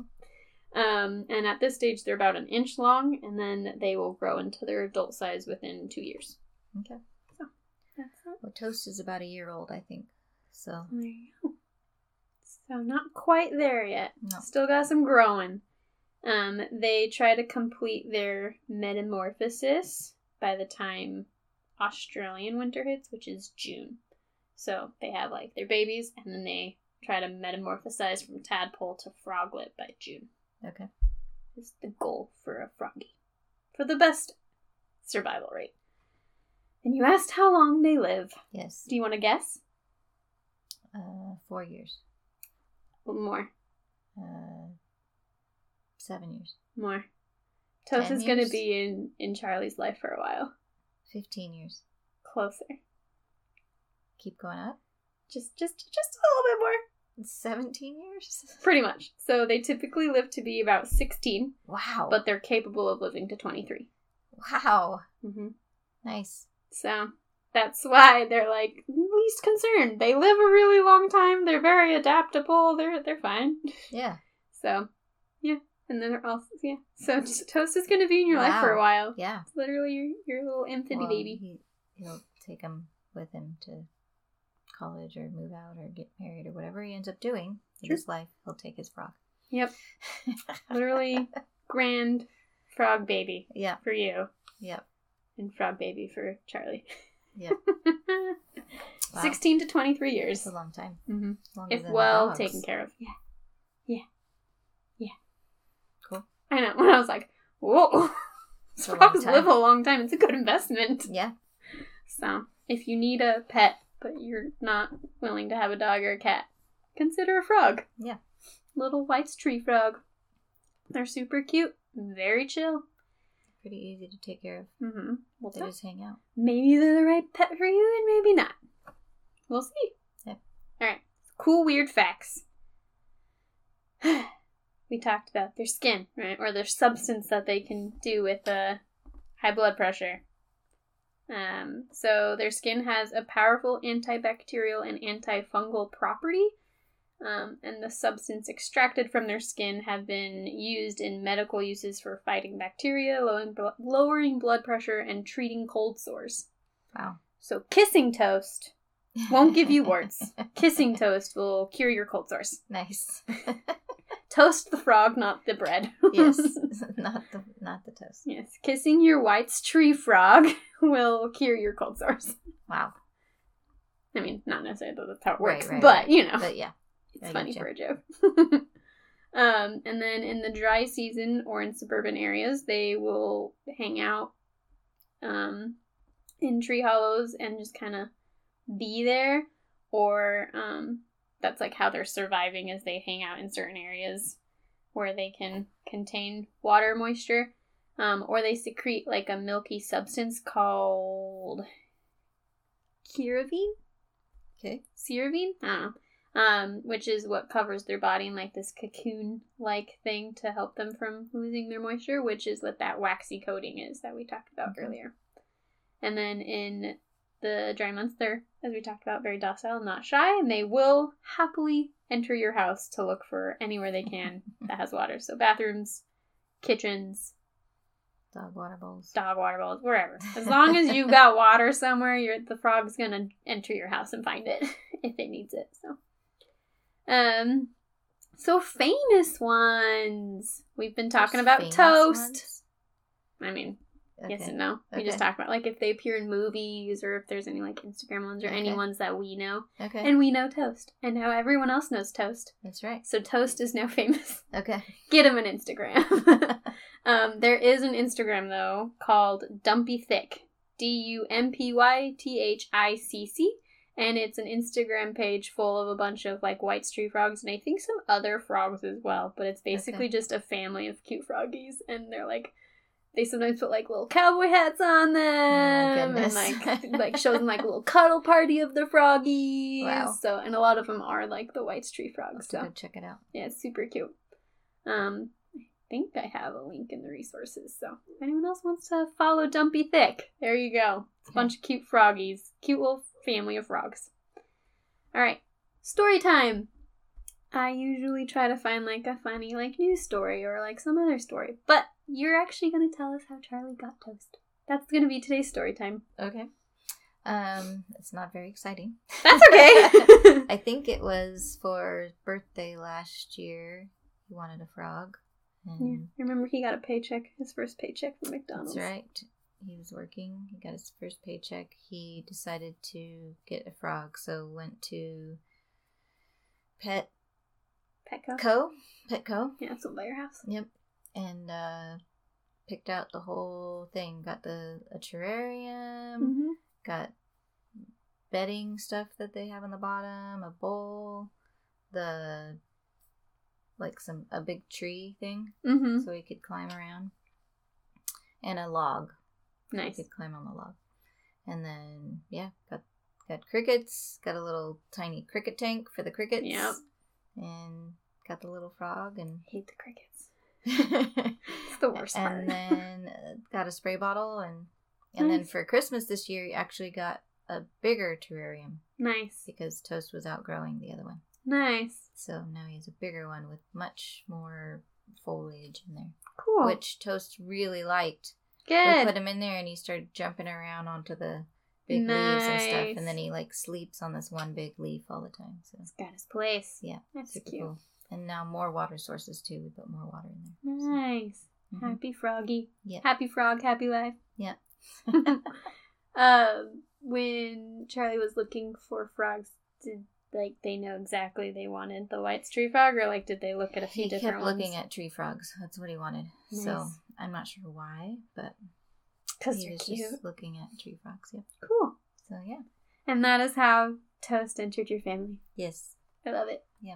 Um, and at this stage, they're about an inch long, and then they will grow into their adult size within two years. Okay. That's it. Well, Toast is about a year old, I think. So There you go. So not quite there yet. No. Still got some growing. Um, they try to complete their metamorphosis by the time Australian winter hits, which is June. So they have like their babies, and then they try to metamorphosize from tadpole to froglet by June. okay. is the goal for a froggy for the best survival rate. And you asked how long they live. Yes. Do you want to guess? Uh, four years. More. Uh, seven years. More. Toast is going to be in, in Charlie's life for a while. Fifteen years. Closer. Keep going up. Just just just a little bit more. Seventeen years. Pretty much. So they typically live to be about 16, Wow. but they're capable of living to 23. wow. Mm-hmm. Nice. So that's why they're like least concerned. They live a really long time. They're very adaptable. They're they're fine. Yeah. So, yeah. And then they're also, yeah. So Toast is going to be in your life for a while. Yeah. It's literally your, your little infant Well, baby. He, he'll take him with him to college or move out or get married or whatever he ends up doing in Sure. his life. He'll take his frog. Yep. Literally grand frog baby yeah. for you Yep. and frog baby for Charlie. Yep. Wow. 16 to 23 years. It's a long time. hmm Longer If well taken care of. Yeah. Yeah. Yeah. Cool. I know. When I was like, whoa. Frogs live a long time. It's a good investment. Yeah. So, if you need a pet, but you're not willing to have a dog or a cat, consider a frog. Yeah. Little White's tree frog. They're super cute, very chill. Pretty easy to take care of. Mm-hmm. We'll They just hang out. Maybe they're the right pet for you, and maybe not. We'll see. Yeah. All right. Cool, weird facts. we talked about their skin, right, or their substance that they can do with uh, high blood pressure. Um, so their skin has a powerful antibacterial and antifungal property. Um, and the substance extracted from their skin have been used in medical uses for fighting bacteria, lowering, blo- lowering blood pressure, and treating cold sores. Wow. So kissing toast won't give you warts. kissing toast will cure your cold sores. nice. Toast the frog, not the bread. yes. not the not the toast. yes. Kissing your White's tree frog will cure your cold sores. Wow. I mean, not necessarily that that's how it Right, works, right, but right. you know. But yeah. It's I funny for a joke. um, and then in the dry season or in suburban areas, they will hang out um, in tree hollows and just kind of be there. Or um, that's like how they're surviving as they hang out in certain areas where they can contain water moisture. Um, or they secrete like a milky substance called chirovine Okay. ceravine. I don't know. Um, which is what covers their body in like this cocoon like thing to help them from losing their moisture, which is what that waxy coating is that we talked about earlier. And then in the dry months, they're, as we talked about, very docile, and not shy, and they will happily enter your house to look for anywhere they can that has water. So bathrooms, kitchens, Dog water bowls. dog water bowls, wherever. As long as you've got water somewhere, you're, the frog's gonna enter your house and find it if it needs it. So, um, so famous ones. We've been talking about toast. ones? I mean, yes and no. We just talk about like if they appear in movies or if there's any like Instagram ones or any ones that we know, Okay. and we know toast, and now everyone else knows toast. That's right. So toast is now famous. Okay. Get him an Instagram. um, there is an Instagram though called Dumpy Thicc, D U M P Y T H I C C, and it's an Instagram page full of a bunch of like white tree frogs and I think some other frogs as well. But it's basically Okay. just a family of cute froggies, and they're like. They sometimes put like little cowboy hats on them, and like like shows them like a little cuddle party of the froggies. Wow. So and a lot of them are like the white tree I'll frogs. So go check it out. yeah, it's super cute. Um, I think I have a link in the resources. So if anyone else wants to follow Dumpy Thicc, there you go. It's a bunch of cute froggies, cute little family of frogs. All right, story time. I usually try to find like a funny like news story or like some other story, but you're actually gonna tell us how Charlie got toast. That's gonna be today's story time. Okay. Um, it's not very exciting. That's okay. I think it was for birthday last year. He wanted a frog. yeah, And I remember he got a paycheck, his first paycheck from McDonald's. That's right. He was working. He got his first paycheck. He decided to get a frog, so went to Pet Petco. Co. Petco. Yeah, it's by your house. Yep. And uh, picked out the whole thing. Got the a terrarium. Mm-hmm. Got bedding stuff that they have on the bottom. A bowl. The like some a big tree thing Mm-hmm. so he could climb around. And a log. Nice. Could climb on the log. And then yeah, got got crickets, got a little tiny cricket tank for the crickets. Yep. And got the little frog and hate the crickets. It's the worst part. and then uh, got a spray bottle and and then for Christmas this year he actually got a bigger terrarium nice. because Toast was outgrowing the other one. Nice. So now he has a bigger one with much more foliage in there, Cool. which Toast really liked. We Good. put him in there and he started jumping around onto the big leaves and stuff, and then he like sleeps on this one big leaf all the time. So He's got his place. yeah, That's cute. cool. And now more water sources too. We put more water in there. So, Nice. mhm. Happy froggy. Yeah. Happy frog, happy life. Yeah. um, when Charlie was looking for frogs, did like they know exactly they wanted the white tree frog, or like did they look at a few he different kept ones? looking at tree frogs. That's what he wanted. So Nice. I'm not sure why, but because he was cute. just looking at tree frogs. Yeah. Cool. So yeah. And that is how Toast entered your family. Yes. I love it. Yeah.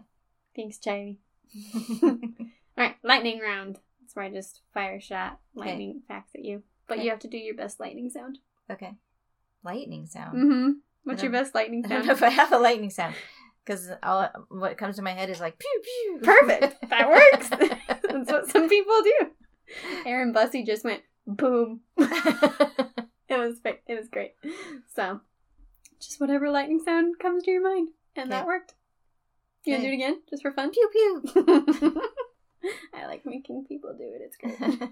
Thanks, Charlie. All right, lightning round. That's where I just fire shot lightning facts at you, but Okay. you have to do your best lightning sound. okay. Lightning sound. Mm-hmm. What's your best lightning I don't sound? know if I have a lightning sound because what comes to my head is like pew pew. Perfect. That works. That's what some people do. Aaron Bussey just went boom. It was it was great. So, just whatever lightning sound comes to your mind, and that worked. You gonna do it again, just for fun? pew pew. I like making people do it. It's great.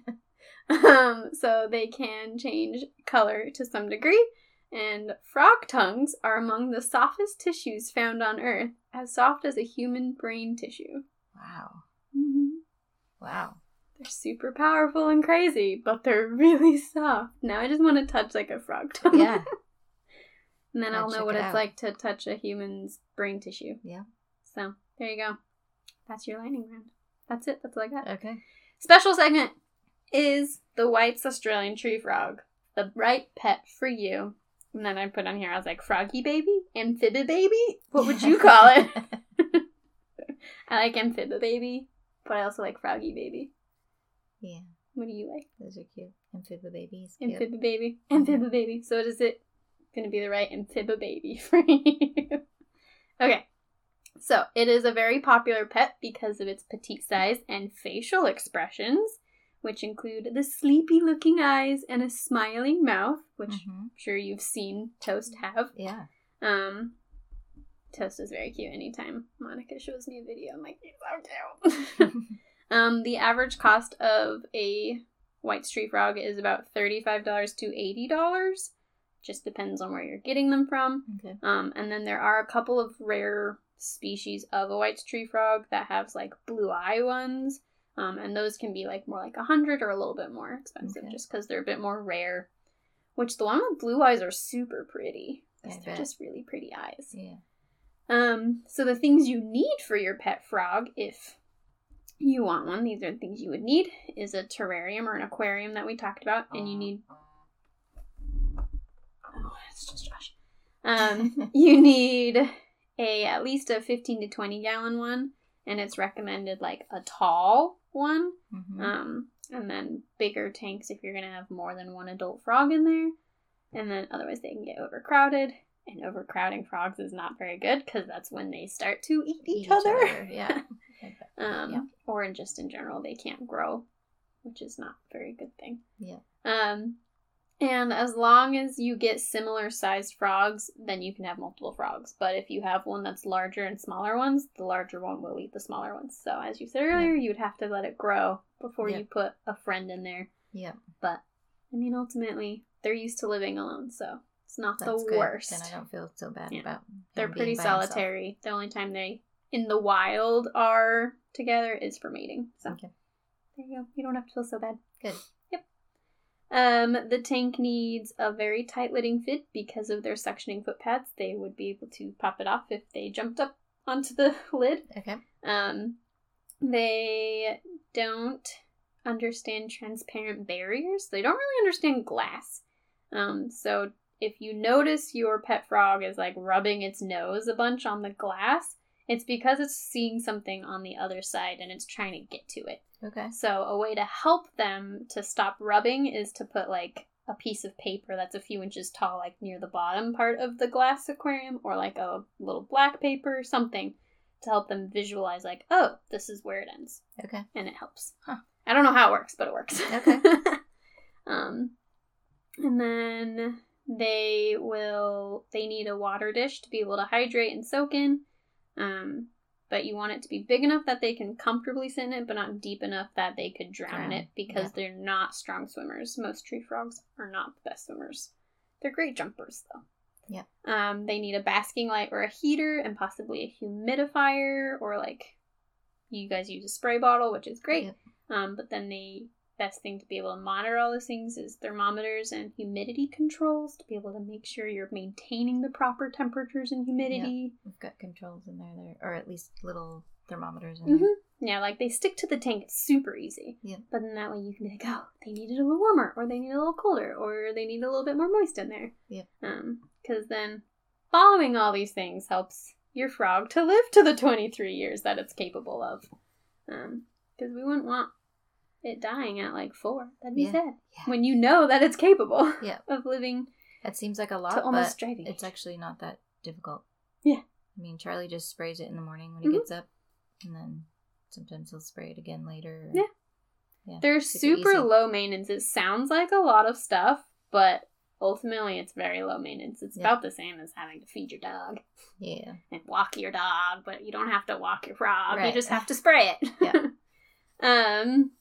um, so they can change color to some degree, and frog tongues are among the softest tissues found on Earth, as soft as a human brain tissue. wow. Mm-hmm. Wow. They're super powerful and crazy, but they're really soft. Now I just want to touch like a frog tongue. Yeah. and then I'll I'll know what it it's like to touch a human's brain tissue. Yeah. So there you go. That's your lightning round. That's it. That's all I got. Okay. Special segment is the White's Australian tree frog, the right pet for you. And then I put on here, I was like, froggy baby? Amphibi baby? What would you call it? I like amphibi baby, but I also like froggy baby. Yeah. What do you like? Those are cute. Amphibi babies. Cute. Amphibi baby. Amphibi baby. So is it going to be the right amphibi baby for you? okay. So, it is a very popular pet because of its petite size and facial expressions, which include the sleepy looking eyes and a smiling mouth, which Mhm. I'm sure you've seen Toast have. Yeah. Um, Toast is very cute anytime Monica shows me a video. I'm like, he's so cute. um, the average cost of a White's tree frog is about $35 to $80. Just depends on where you're getting them from. okay. Um, and then there are a couple of rare species of a white tree frog that have like blue eye ones. Um, and those can be like more like a hundred or a little bit more expensive Okay. just because they're a bit more rare. Which the one with blue eyes are super pretty. They're just really pretty eyes. Yeah. Um, so the things you need for your pet frog, if you want one, these are the things you would need, is a terrarium or an aquarium that we talked about, and you need. Oh, it's just Josh. Um, you need a at least a 15 to 20 gallon one, and it's recommended like a tall one. Mhm. Um, and then bigger tanks if you're gonna have more than one adult frog in there. And then otherwise they can get overcrowded. And overcrowding frogs is not very good because that's when they start to eat each, Eat other. Yeah. Um, Yeah. Or in just in general, they can't grow, which is not a very good thing. Yeah. Um, and as long as you get similar sized frogs, then you can have multiple frogs. But if you have one that's larger and smaller ones, the larger one will eat the smaller ones. So as you said earlier, you'd have to let it grow before Yeah. you put a friend in there. Yeah. But I mean, ultimately, they're used to living alone, so it's not That's the good. worst. Then I don't feel so bad Yeah. about. They're pretty being by himself. solitary. The only time they in the wild are together is for mating. So Okay. there you go. You don't have to feel so bad. Good. Yep. Um, the tank needs a very tight lidding fit because of their suctioning foot pads. They would be able to pop it off if they jumped up onto the lid. Okay. Um, they don't understand transparent barriers. They don't really understand glass. Um, so if you notice your pet frog is like rubbing its nose a bunch on the glass, it's because it's seeing something on the other side and it's trying to get to it. Okay. So a way to help them to stop rubbing is to put like a piece of paper that's a few inches tall, like near the bottom part of the glass aquarium, or like a little black paper or something to help them visualize, like, oh, this is where it ends, Okay. and it helps. Huh. I don't know how it works, but it works. Okay. um, and then they will they need a water dish to be able to hydrate and soak in. Um, but you want it to be big enough that they can comfortably sit in it, but not deep enough that they could drown, in it because yeah. they're not strong swimmers. Most tree frogs are not the best swimmers. They're great jumpers though. Yeah. Um, they need a basking light or a heater and possibly a humidifier or like you guys use a spray bottle, which is great. Yep. Um, but then the best thing to be able to monitor all those things is thermometers and humidity controls to be able to make sure you're maintaining the proper temperatures and humidity. We've got controls in there, there, or at least little thermometers in hmm there. Yeah, like they stick to the tank. It's super easy. Yeah. But then that way you can be like, oh, they need it a little warmer, or they need it a little colder, or they need a little bit more moist in there. Yeah. Um, because then following all these things helps your frog to live to the 23 years that it's capable of. Um, because we wouldn't want it dying at like four. That'd be Yeah. sad. Yeah. When you know that it's capable Yeah. of living That seems like a lot, to almost but driving. it's actually not that difficult. Yeah. I mean, Charlie just sprays it in the morning when he Mhm. gets up, and then sometimes he'll spray it again later. Yeah. Yeah. They're super, easy. low maintenance. It sounds like a lot of stuff, but ultimately it's very low maintenance. It's Yeah. about the same as having to feed your dog Yeah. and walk your dog, but you don't have to walk your frog. You just have to spray it. Yeah. um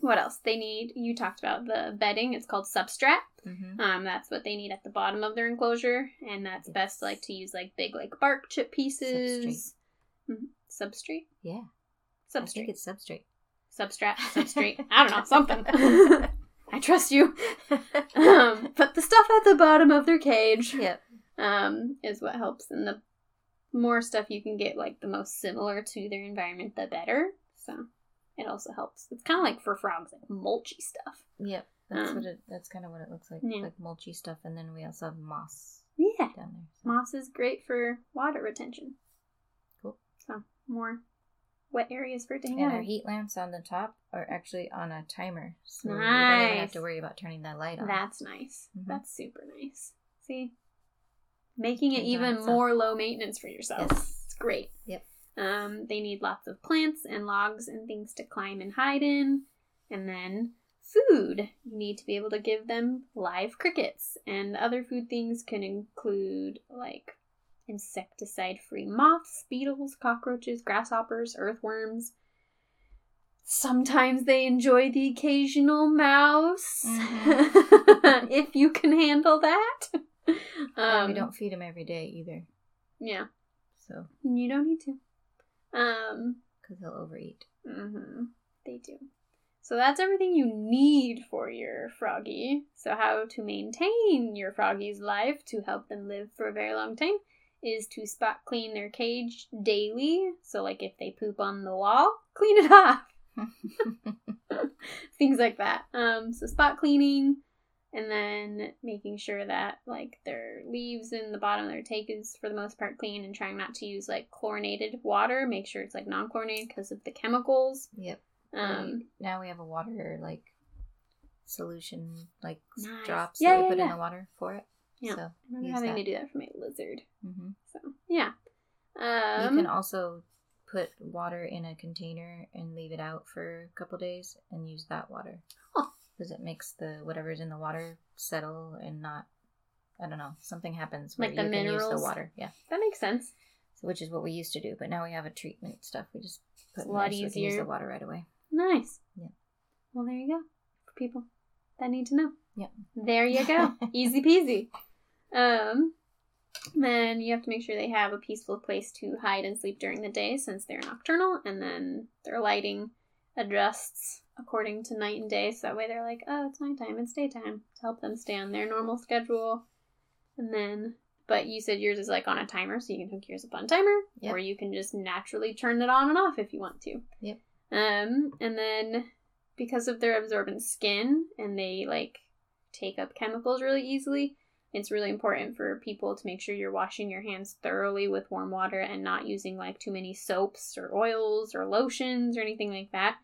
what else? They need you talked about the bedding. It's called substrat. Mm-hmm. Um that's what they need at the bottom of their enclosure and that's best like to use like big like bark chip pieces. Mhm. Substrate? Yeah. I think Substrate. it's substrate. Substrat, substrate. I don't know, something. I trust you. Um, but the stuff at the bottom of their cage yep. um, is what helps. And the more stuff you can get, like the most similar to their environment, the better. So it also helps. It's kind of like for frogs, like mulchy stuff. Yep. That's Um, what it. That's kind of what it looks like. yeah. Like mulchy stuff, and then we also have moss Yeah, down there. so- moss is great for water retention. Cool. So more wet areas for it to hang And out. our heat lamps on the top are actually on a timer, so we don't even have to worry about turning that light on. That's nice. Mhm. That's super nice. See, making it even more low maintenance for yourself. Yes. It's great. Yep. Um, they need lots of plants and logs and things to climb and hide in. And then food. You need to be able to give them live crickets. And other food things can include like insecticide free moths, beetles, cockroaches, grasshoppers, earthworms. Sometimes they enjoy the occasional mouse. Mhm. if you can handle that. and we don't feed them every day either, Yeah, so you don't need to. Um, because they'll overeat. hmm They do. So that's everything you need for your froggy. So how to maintain your froggy's life to help them live for a very long time is to spot clean their cage daily. So like if they poop on the wall, clean it off. Things like that. Um so spot cleaning and then making sure that like their leaves in the bottom of their tank is for the most part clean and trying not to use like chlorinated water. Make sure it's like non-chlorinated because of the chemicals. yep. Um, We- now we have a water like solution, like Nice. drops Yeah, that we yeah, put in the water for it. Yeah. So i'm having that. to do that for my lizard. hmm So yeah. Um, you can also put water in a container and leave it out for a couple days and use that water. Because it makes the whatever's in the water settle and not. I don't know. Something happens where Like the you can use the water. Yeah. that makes sense. So, which is what we used to do, but now we have a treatment stuff. We just put It's in a lot there so we can use the water right away. Nice. Yeah. Well, there you go. For people that need to know. Yep. There you go. Easy peasy. Um, then you have to make sure they have a peaceful place to hide and sleep during the day since they're nocturnal, and then their lighting adjusts according to night and day. So that way they're like, oh, it's nighttime, it's daytime, to help them stay on their normal schedule. And then, but you said yours is like on a timer, so you can hook yours up on a timer, Yep. or you can just naturally turn it on and off if you want to. Yep. Um, and then because of their absorbent skin and they like take up chemicals really easily, it's really important for people to make sure you're washing your hands thoroughly with warm water and not using like too many soaps or oils or lotions or anything like that.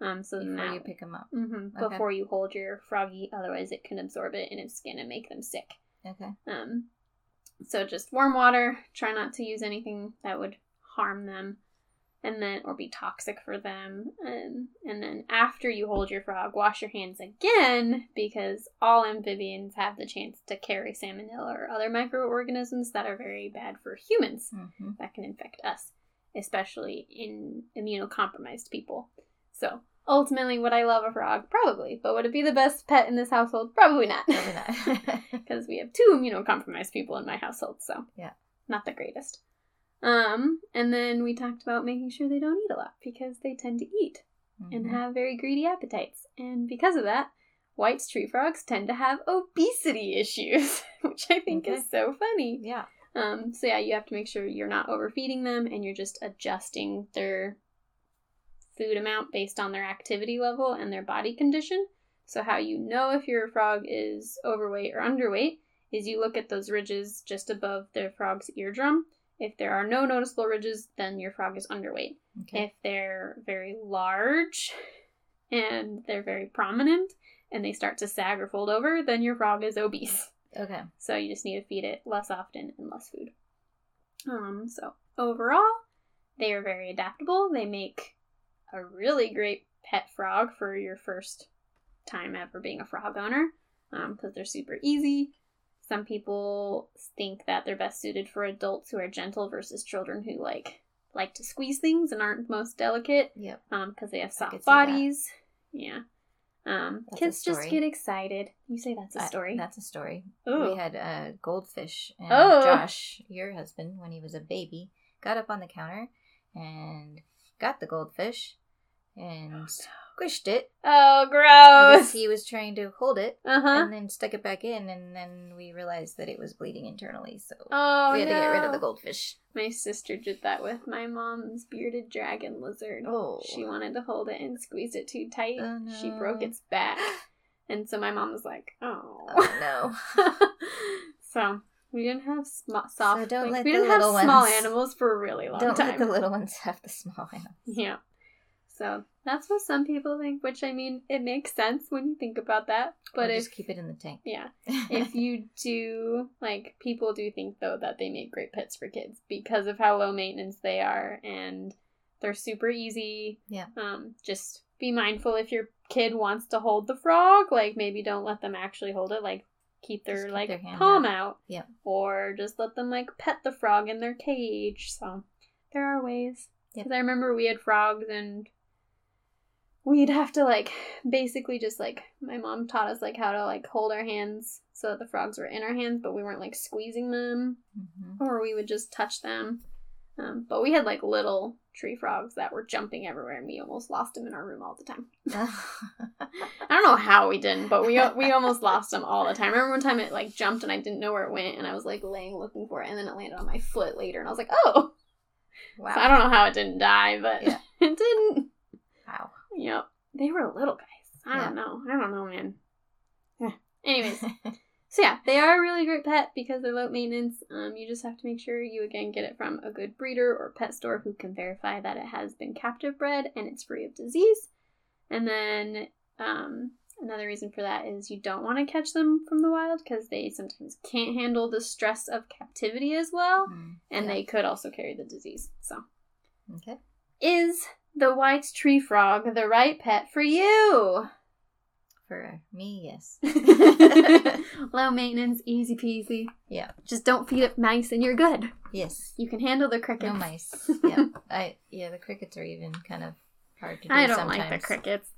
Um, so Before now, you pick them up. Mhm, Okay. before you hold your froggy, otherwise it can absorb it in its skin and make them sick. Okay. Um, so just warm water. Try not to use anything that would harm them, and then or be toxic for them. And and then after you hold your frog, wash your hands again because all amphibians have the chance to carry salmonella or other microorganisms that are very bad for humans hmm that can infect us, especially in immunocompromised people. So ultimately, would I love a frog? Probably, but would it be the best pet in this household? Probably not. Probably not. because we have two immunocompromised people in my household, so Yeah. not the greatest. Um, and then we talked about making sure they don't eat a lot because they tend to eat and Mhm. have very greedy appetites, and because of that, White's tree frogs tend to have obesity issues, which I think Okay. is so funny. Yeah. Um, so yeah, you have to make sure you're not overfeeding them and you're just adjusting their food amount based on their activity level and their body condition. So how you know if your frog is overweight or underweight is you look at those ridges just above the frog's eardrum. If there are no noticeable ridges, then your frog is underweight. Okay. If they're very large and they're very prominent and they start to sag or fold over, then your frog is obese. Okay. So you just need to feed it less often and less food. Um, so overall, they are very adaptable. They make a really great pet frog for your first time ever being a frog owner because they're super easy. Some people think that they're best suited for adults who are gentle versus children who like like to squeeze things and aren't most delicate Yep. um because they have soft bodies. Yeah. Um, That's kids just get excited. You say that's a story. that's a story. Ooh. We had a goldfish, and Oh. Josh, your husband, when he was a baby, got up on the counter and got the goldfish and squished it Oh, gross. he was trying to hold it, Uh huh. and then stuck it back in, and then we realized that it was bleeding internally, so Oh, we had to get rid of the goldfish. My sister did that with my mom's bearded dragon lizard. Oh, She wanted to hold it and squeeze it too tight. Oh, She broke its back. And so my mom was like, oh. oh no. so we didn't have sm- soft. don't like, let we the didn't have little small ones- animals for a really long time. Don't time. let the little ones have the small animals. Yeah. So That's what some people think, which I mean, it makes sense when you think about that. But if just keep it in the tank. yeah, if you do like people do think though that they make great pets for kids because of how low maintenance they are and they're super easy. Yeah. Um, just be mindful if your kid wants to hold the frog, like maybe don't let them actually hold it, like keep their keep like their palm out. out. Yeah. Or just let them like pet the frog in their cage. So there are ways. Yep. Because I remember we had frogs and we'd have to like basically just like my mom taught us like how to like hold our hands so that the frogs were in our hands, but we weren't like squeezing them Mhm. or we would just touch them. Um, but we had like little tree frogs that were jumping everywhere, and we almost lost them in our room all the time. I don't know how we didn't, but we we almost lost them all the time. I remember one time it like jumped and I didn't know where it went, and I was like laying looking for it, and then it landed on my foot later, and I was like, oh. wow. So I don't know how it didn't die, but Yeah. it didn't. Wow. Yep, they were little guys. I Yeah. don't know. I don't know, man. Yeah. Anyways, So yeah, they are a really great pet because they're low maintenance. Um, you just have to make sure you again get it from a good breeder or pet store who can verify that it has been captive bred and it's free of disease. And then um, another reason for that is you don't want to catch them from the wild because they sometimes can't handle the stress of captivity as well, Mm. and Yeah. they could also carry the disease. So, Okay. is the white tree frog the right pet for you? For me, yes. Low maintenance, easy peasy. Yeah. Just don't feed it mice and you're good. Yes. You can handle the crickets. No mice. Yeah. I yeah, the crickets are even kind of hard to do I don't sometimes. like the crickets.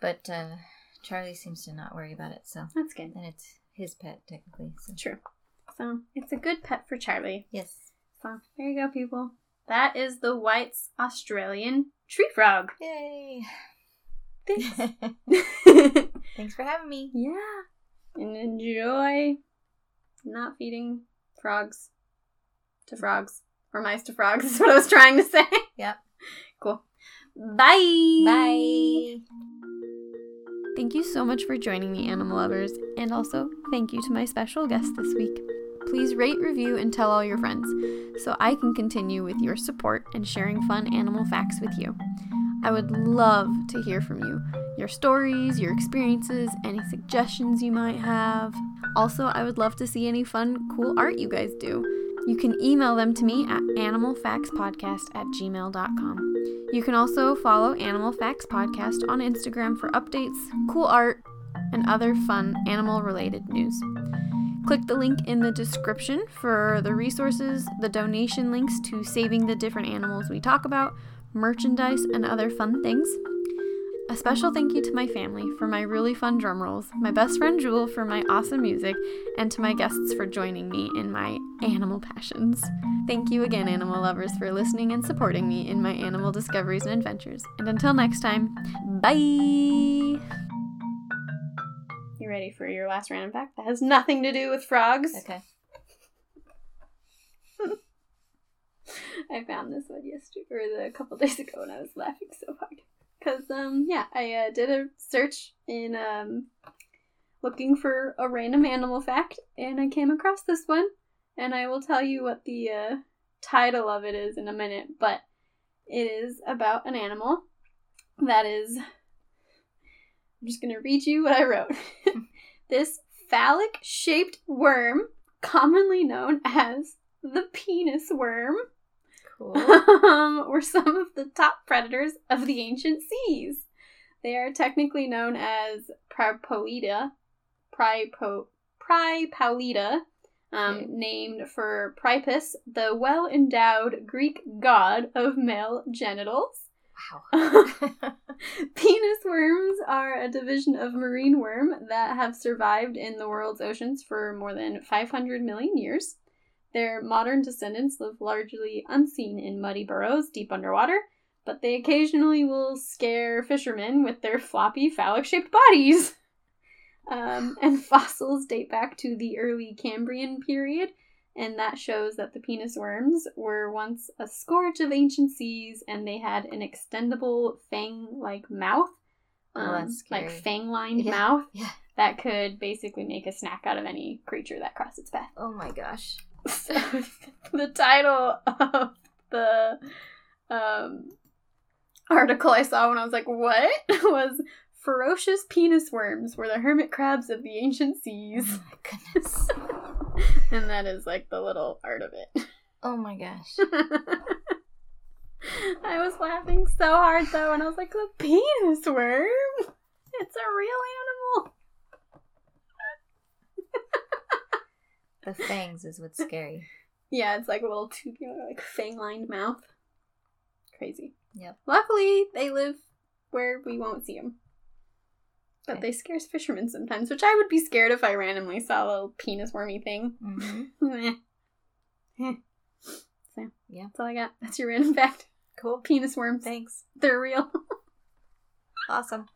But uh Charlie seems to not worry about it, so That's good. and it's his pet technically. So True. So it's a good pet for Charlie. yes. So there you go, people. That is the White's Australian tree frog. Yay. Thanks. Thanks for having me. yeah. And enjoy not feeding frogs to frogs. Or mice to frogs is what I was trying to say. Yep. Cool. Bye. Bye. Thank you so much for joining me, animal lovers, and also thank you to my special guest this week. Please rate, review, and tell all your friends so I can continue with your support and sharing fun animal facts with you. I would love to hear from you your stories, your experiences, any suggestions you might have. Also, I would love to see any fun, cool art you guys do. You can email them to me at animalfactspodcast at gmail.com. You can also follow Animal Facts Podcast on Instagram for updates, cool art, and other fun animal related news. Click the link in the description for the resources, the donation links to saving the different animals we talk about, merchandise, and other fun things. A special thank you to my family for my really fun drum rolls, my best friend Jewel for my awesome music, and to my guests for joining me in my animal passions. Thank you again, animal lovers, for listening and supporting me in my animal discoveries and adventures. And until next time, bye! You ready for your last random fact that has nothing to do with frogs? Okay. I found this one yesterday or the, a couple days ago and I was laughing so hard. Because um yeah I uh, did a search in um looking for a random animal fact and I came across this one. And I will tell you what the uh, title of it is in a minute but it is about an animal that is I'm just gonna read you what I wrote. This phallic shaped worm commonly known as the penis worm Cool. were some of the top predators of the ancient seas. They are technically known as Pripolida, Pripo, Pripaulida, um, Okay. named for Priapus, the well endowed Greek god of male genitals. Wow. Penis worms are a division of marine worm that have survived in the world's oceans for more than 500 million years. Their modern descendants live largely unseen in muddy burrows deep underwater, but they occasionally will scare fishermen with their floppy phallic shaped bodies. Um, and fossils date back to the early Cambrian period, and that shows that the penis worms were once a scourge of ancient seas and they had an extendable fang like mouth. Oh, Um, that's like fang lined Yeah. mouth yeah. that could basically make a snack out of any creature that crossed its path. Oh my gosh. So the title of the um article I saw when I was like, what? was ferocious penis worms were the hermit crabs of the ancient seas. Oh my goodness. and that is like the little art of it. Oh my gosh. I was laughing so hard though, and I was like, the penis worm? It's a real animal. The fangs is what's scary. Yeah, it's like a little tubular, like fang lined mouth. Crazy. Yep. Luckily, they live where we won't see them. But Okay. they scare fishermen sometimes, which I would be scared if I randomly saw a little penis wormy thing. hmm Meh. So, Yeah. that's all I got. That's your random fact. Cool. Penis worms. Thanks. They're real. Awesome.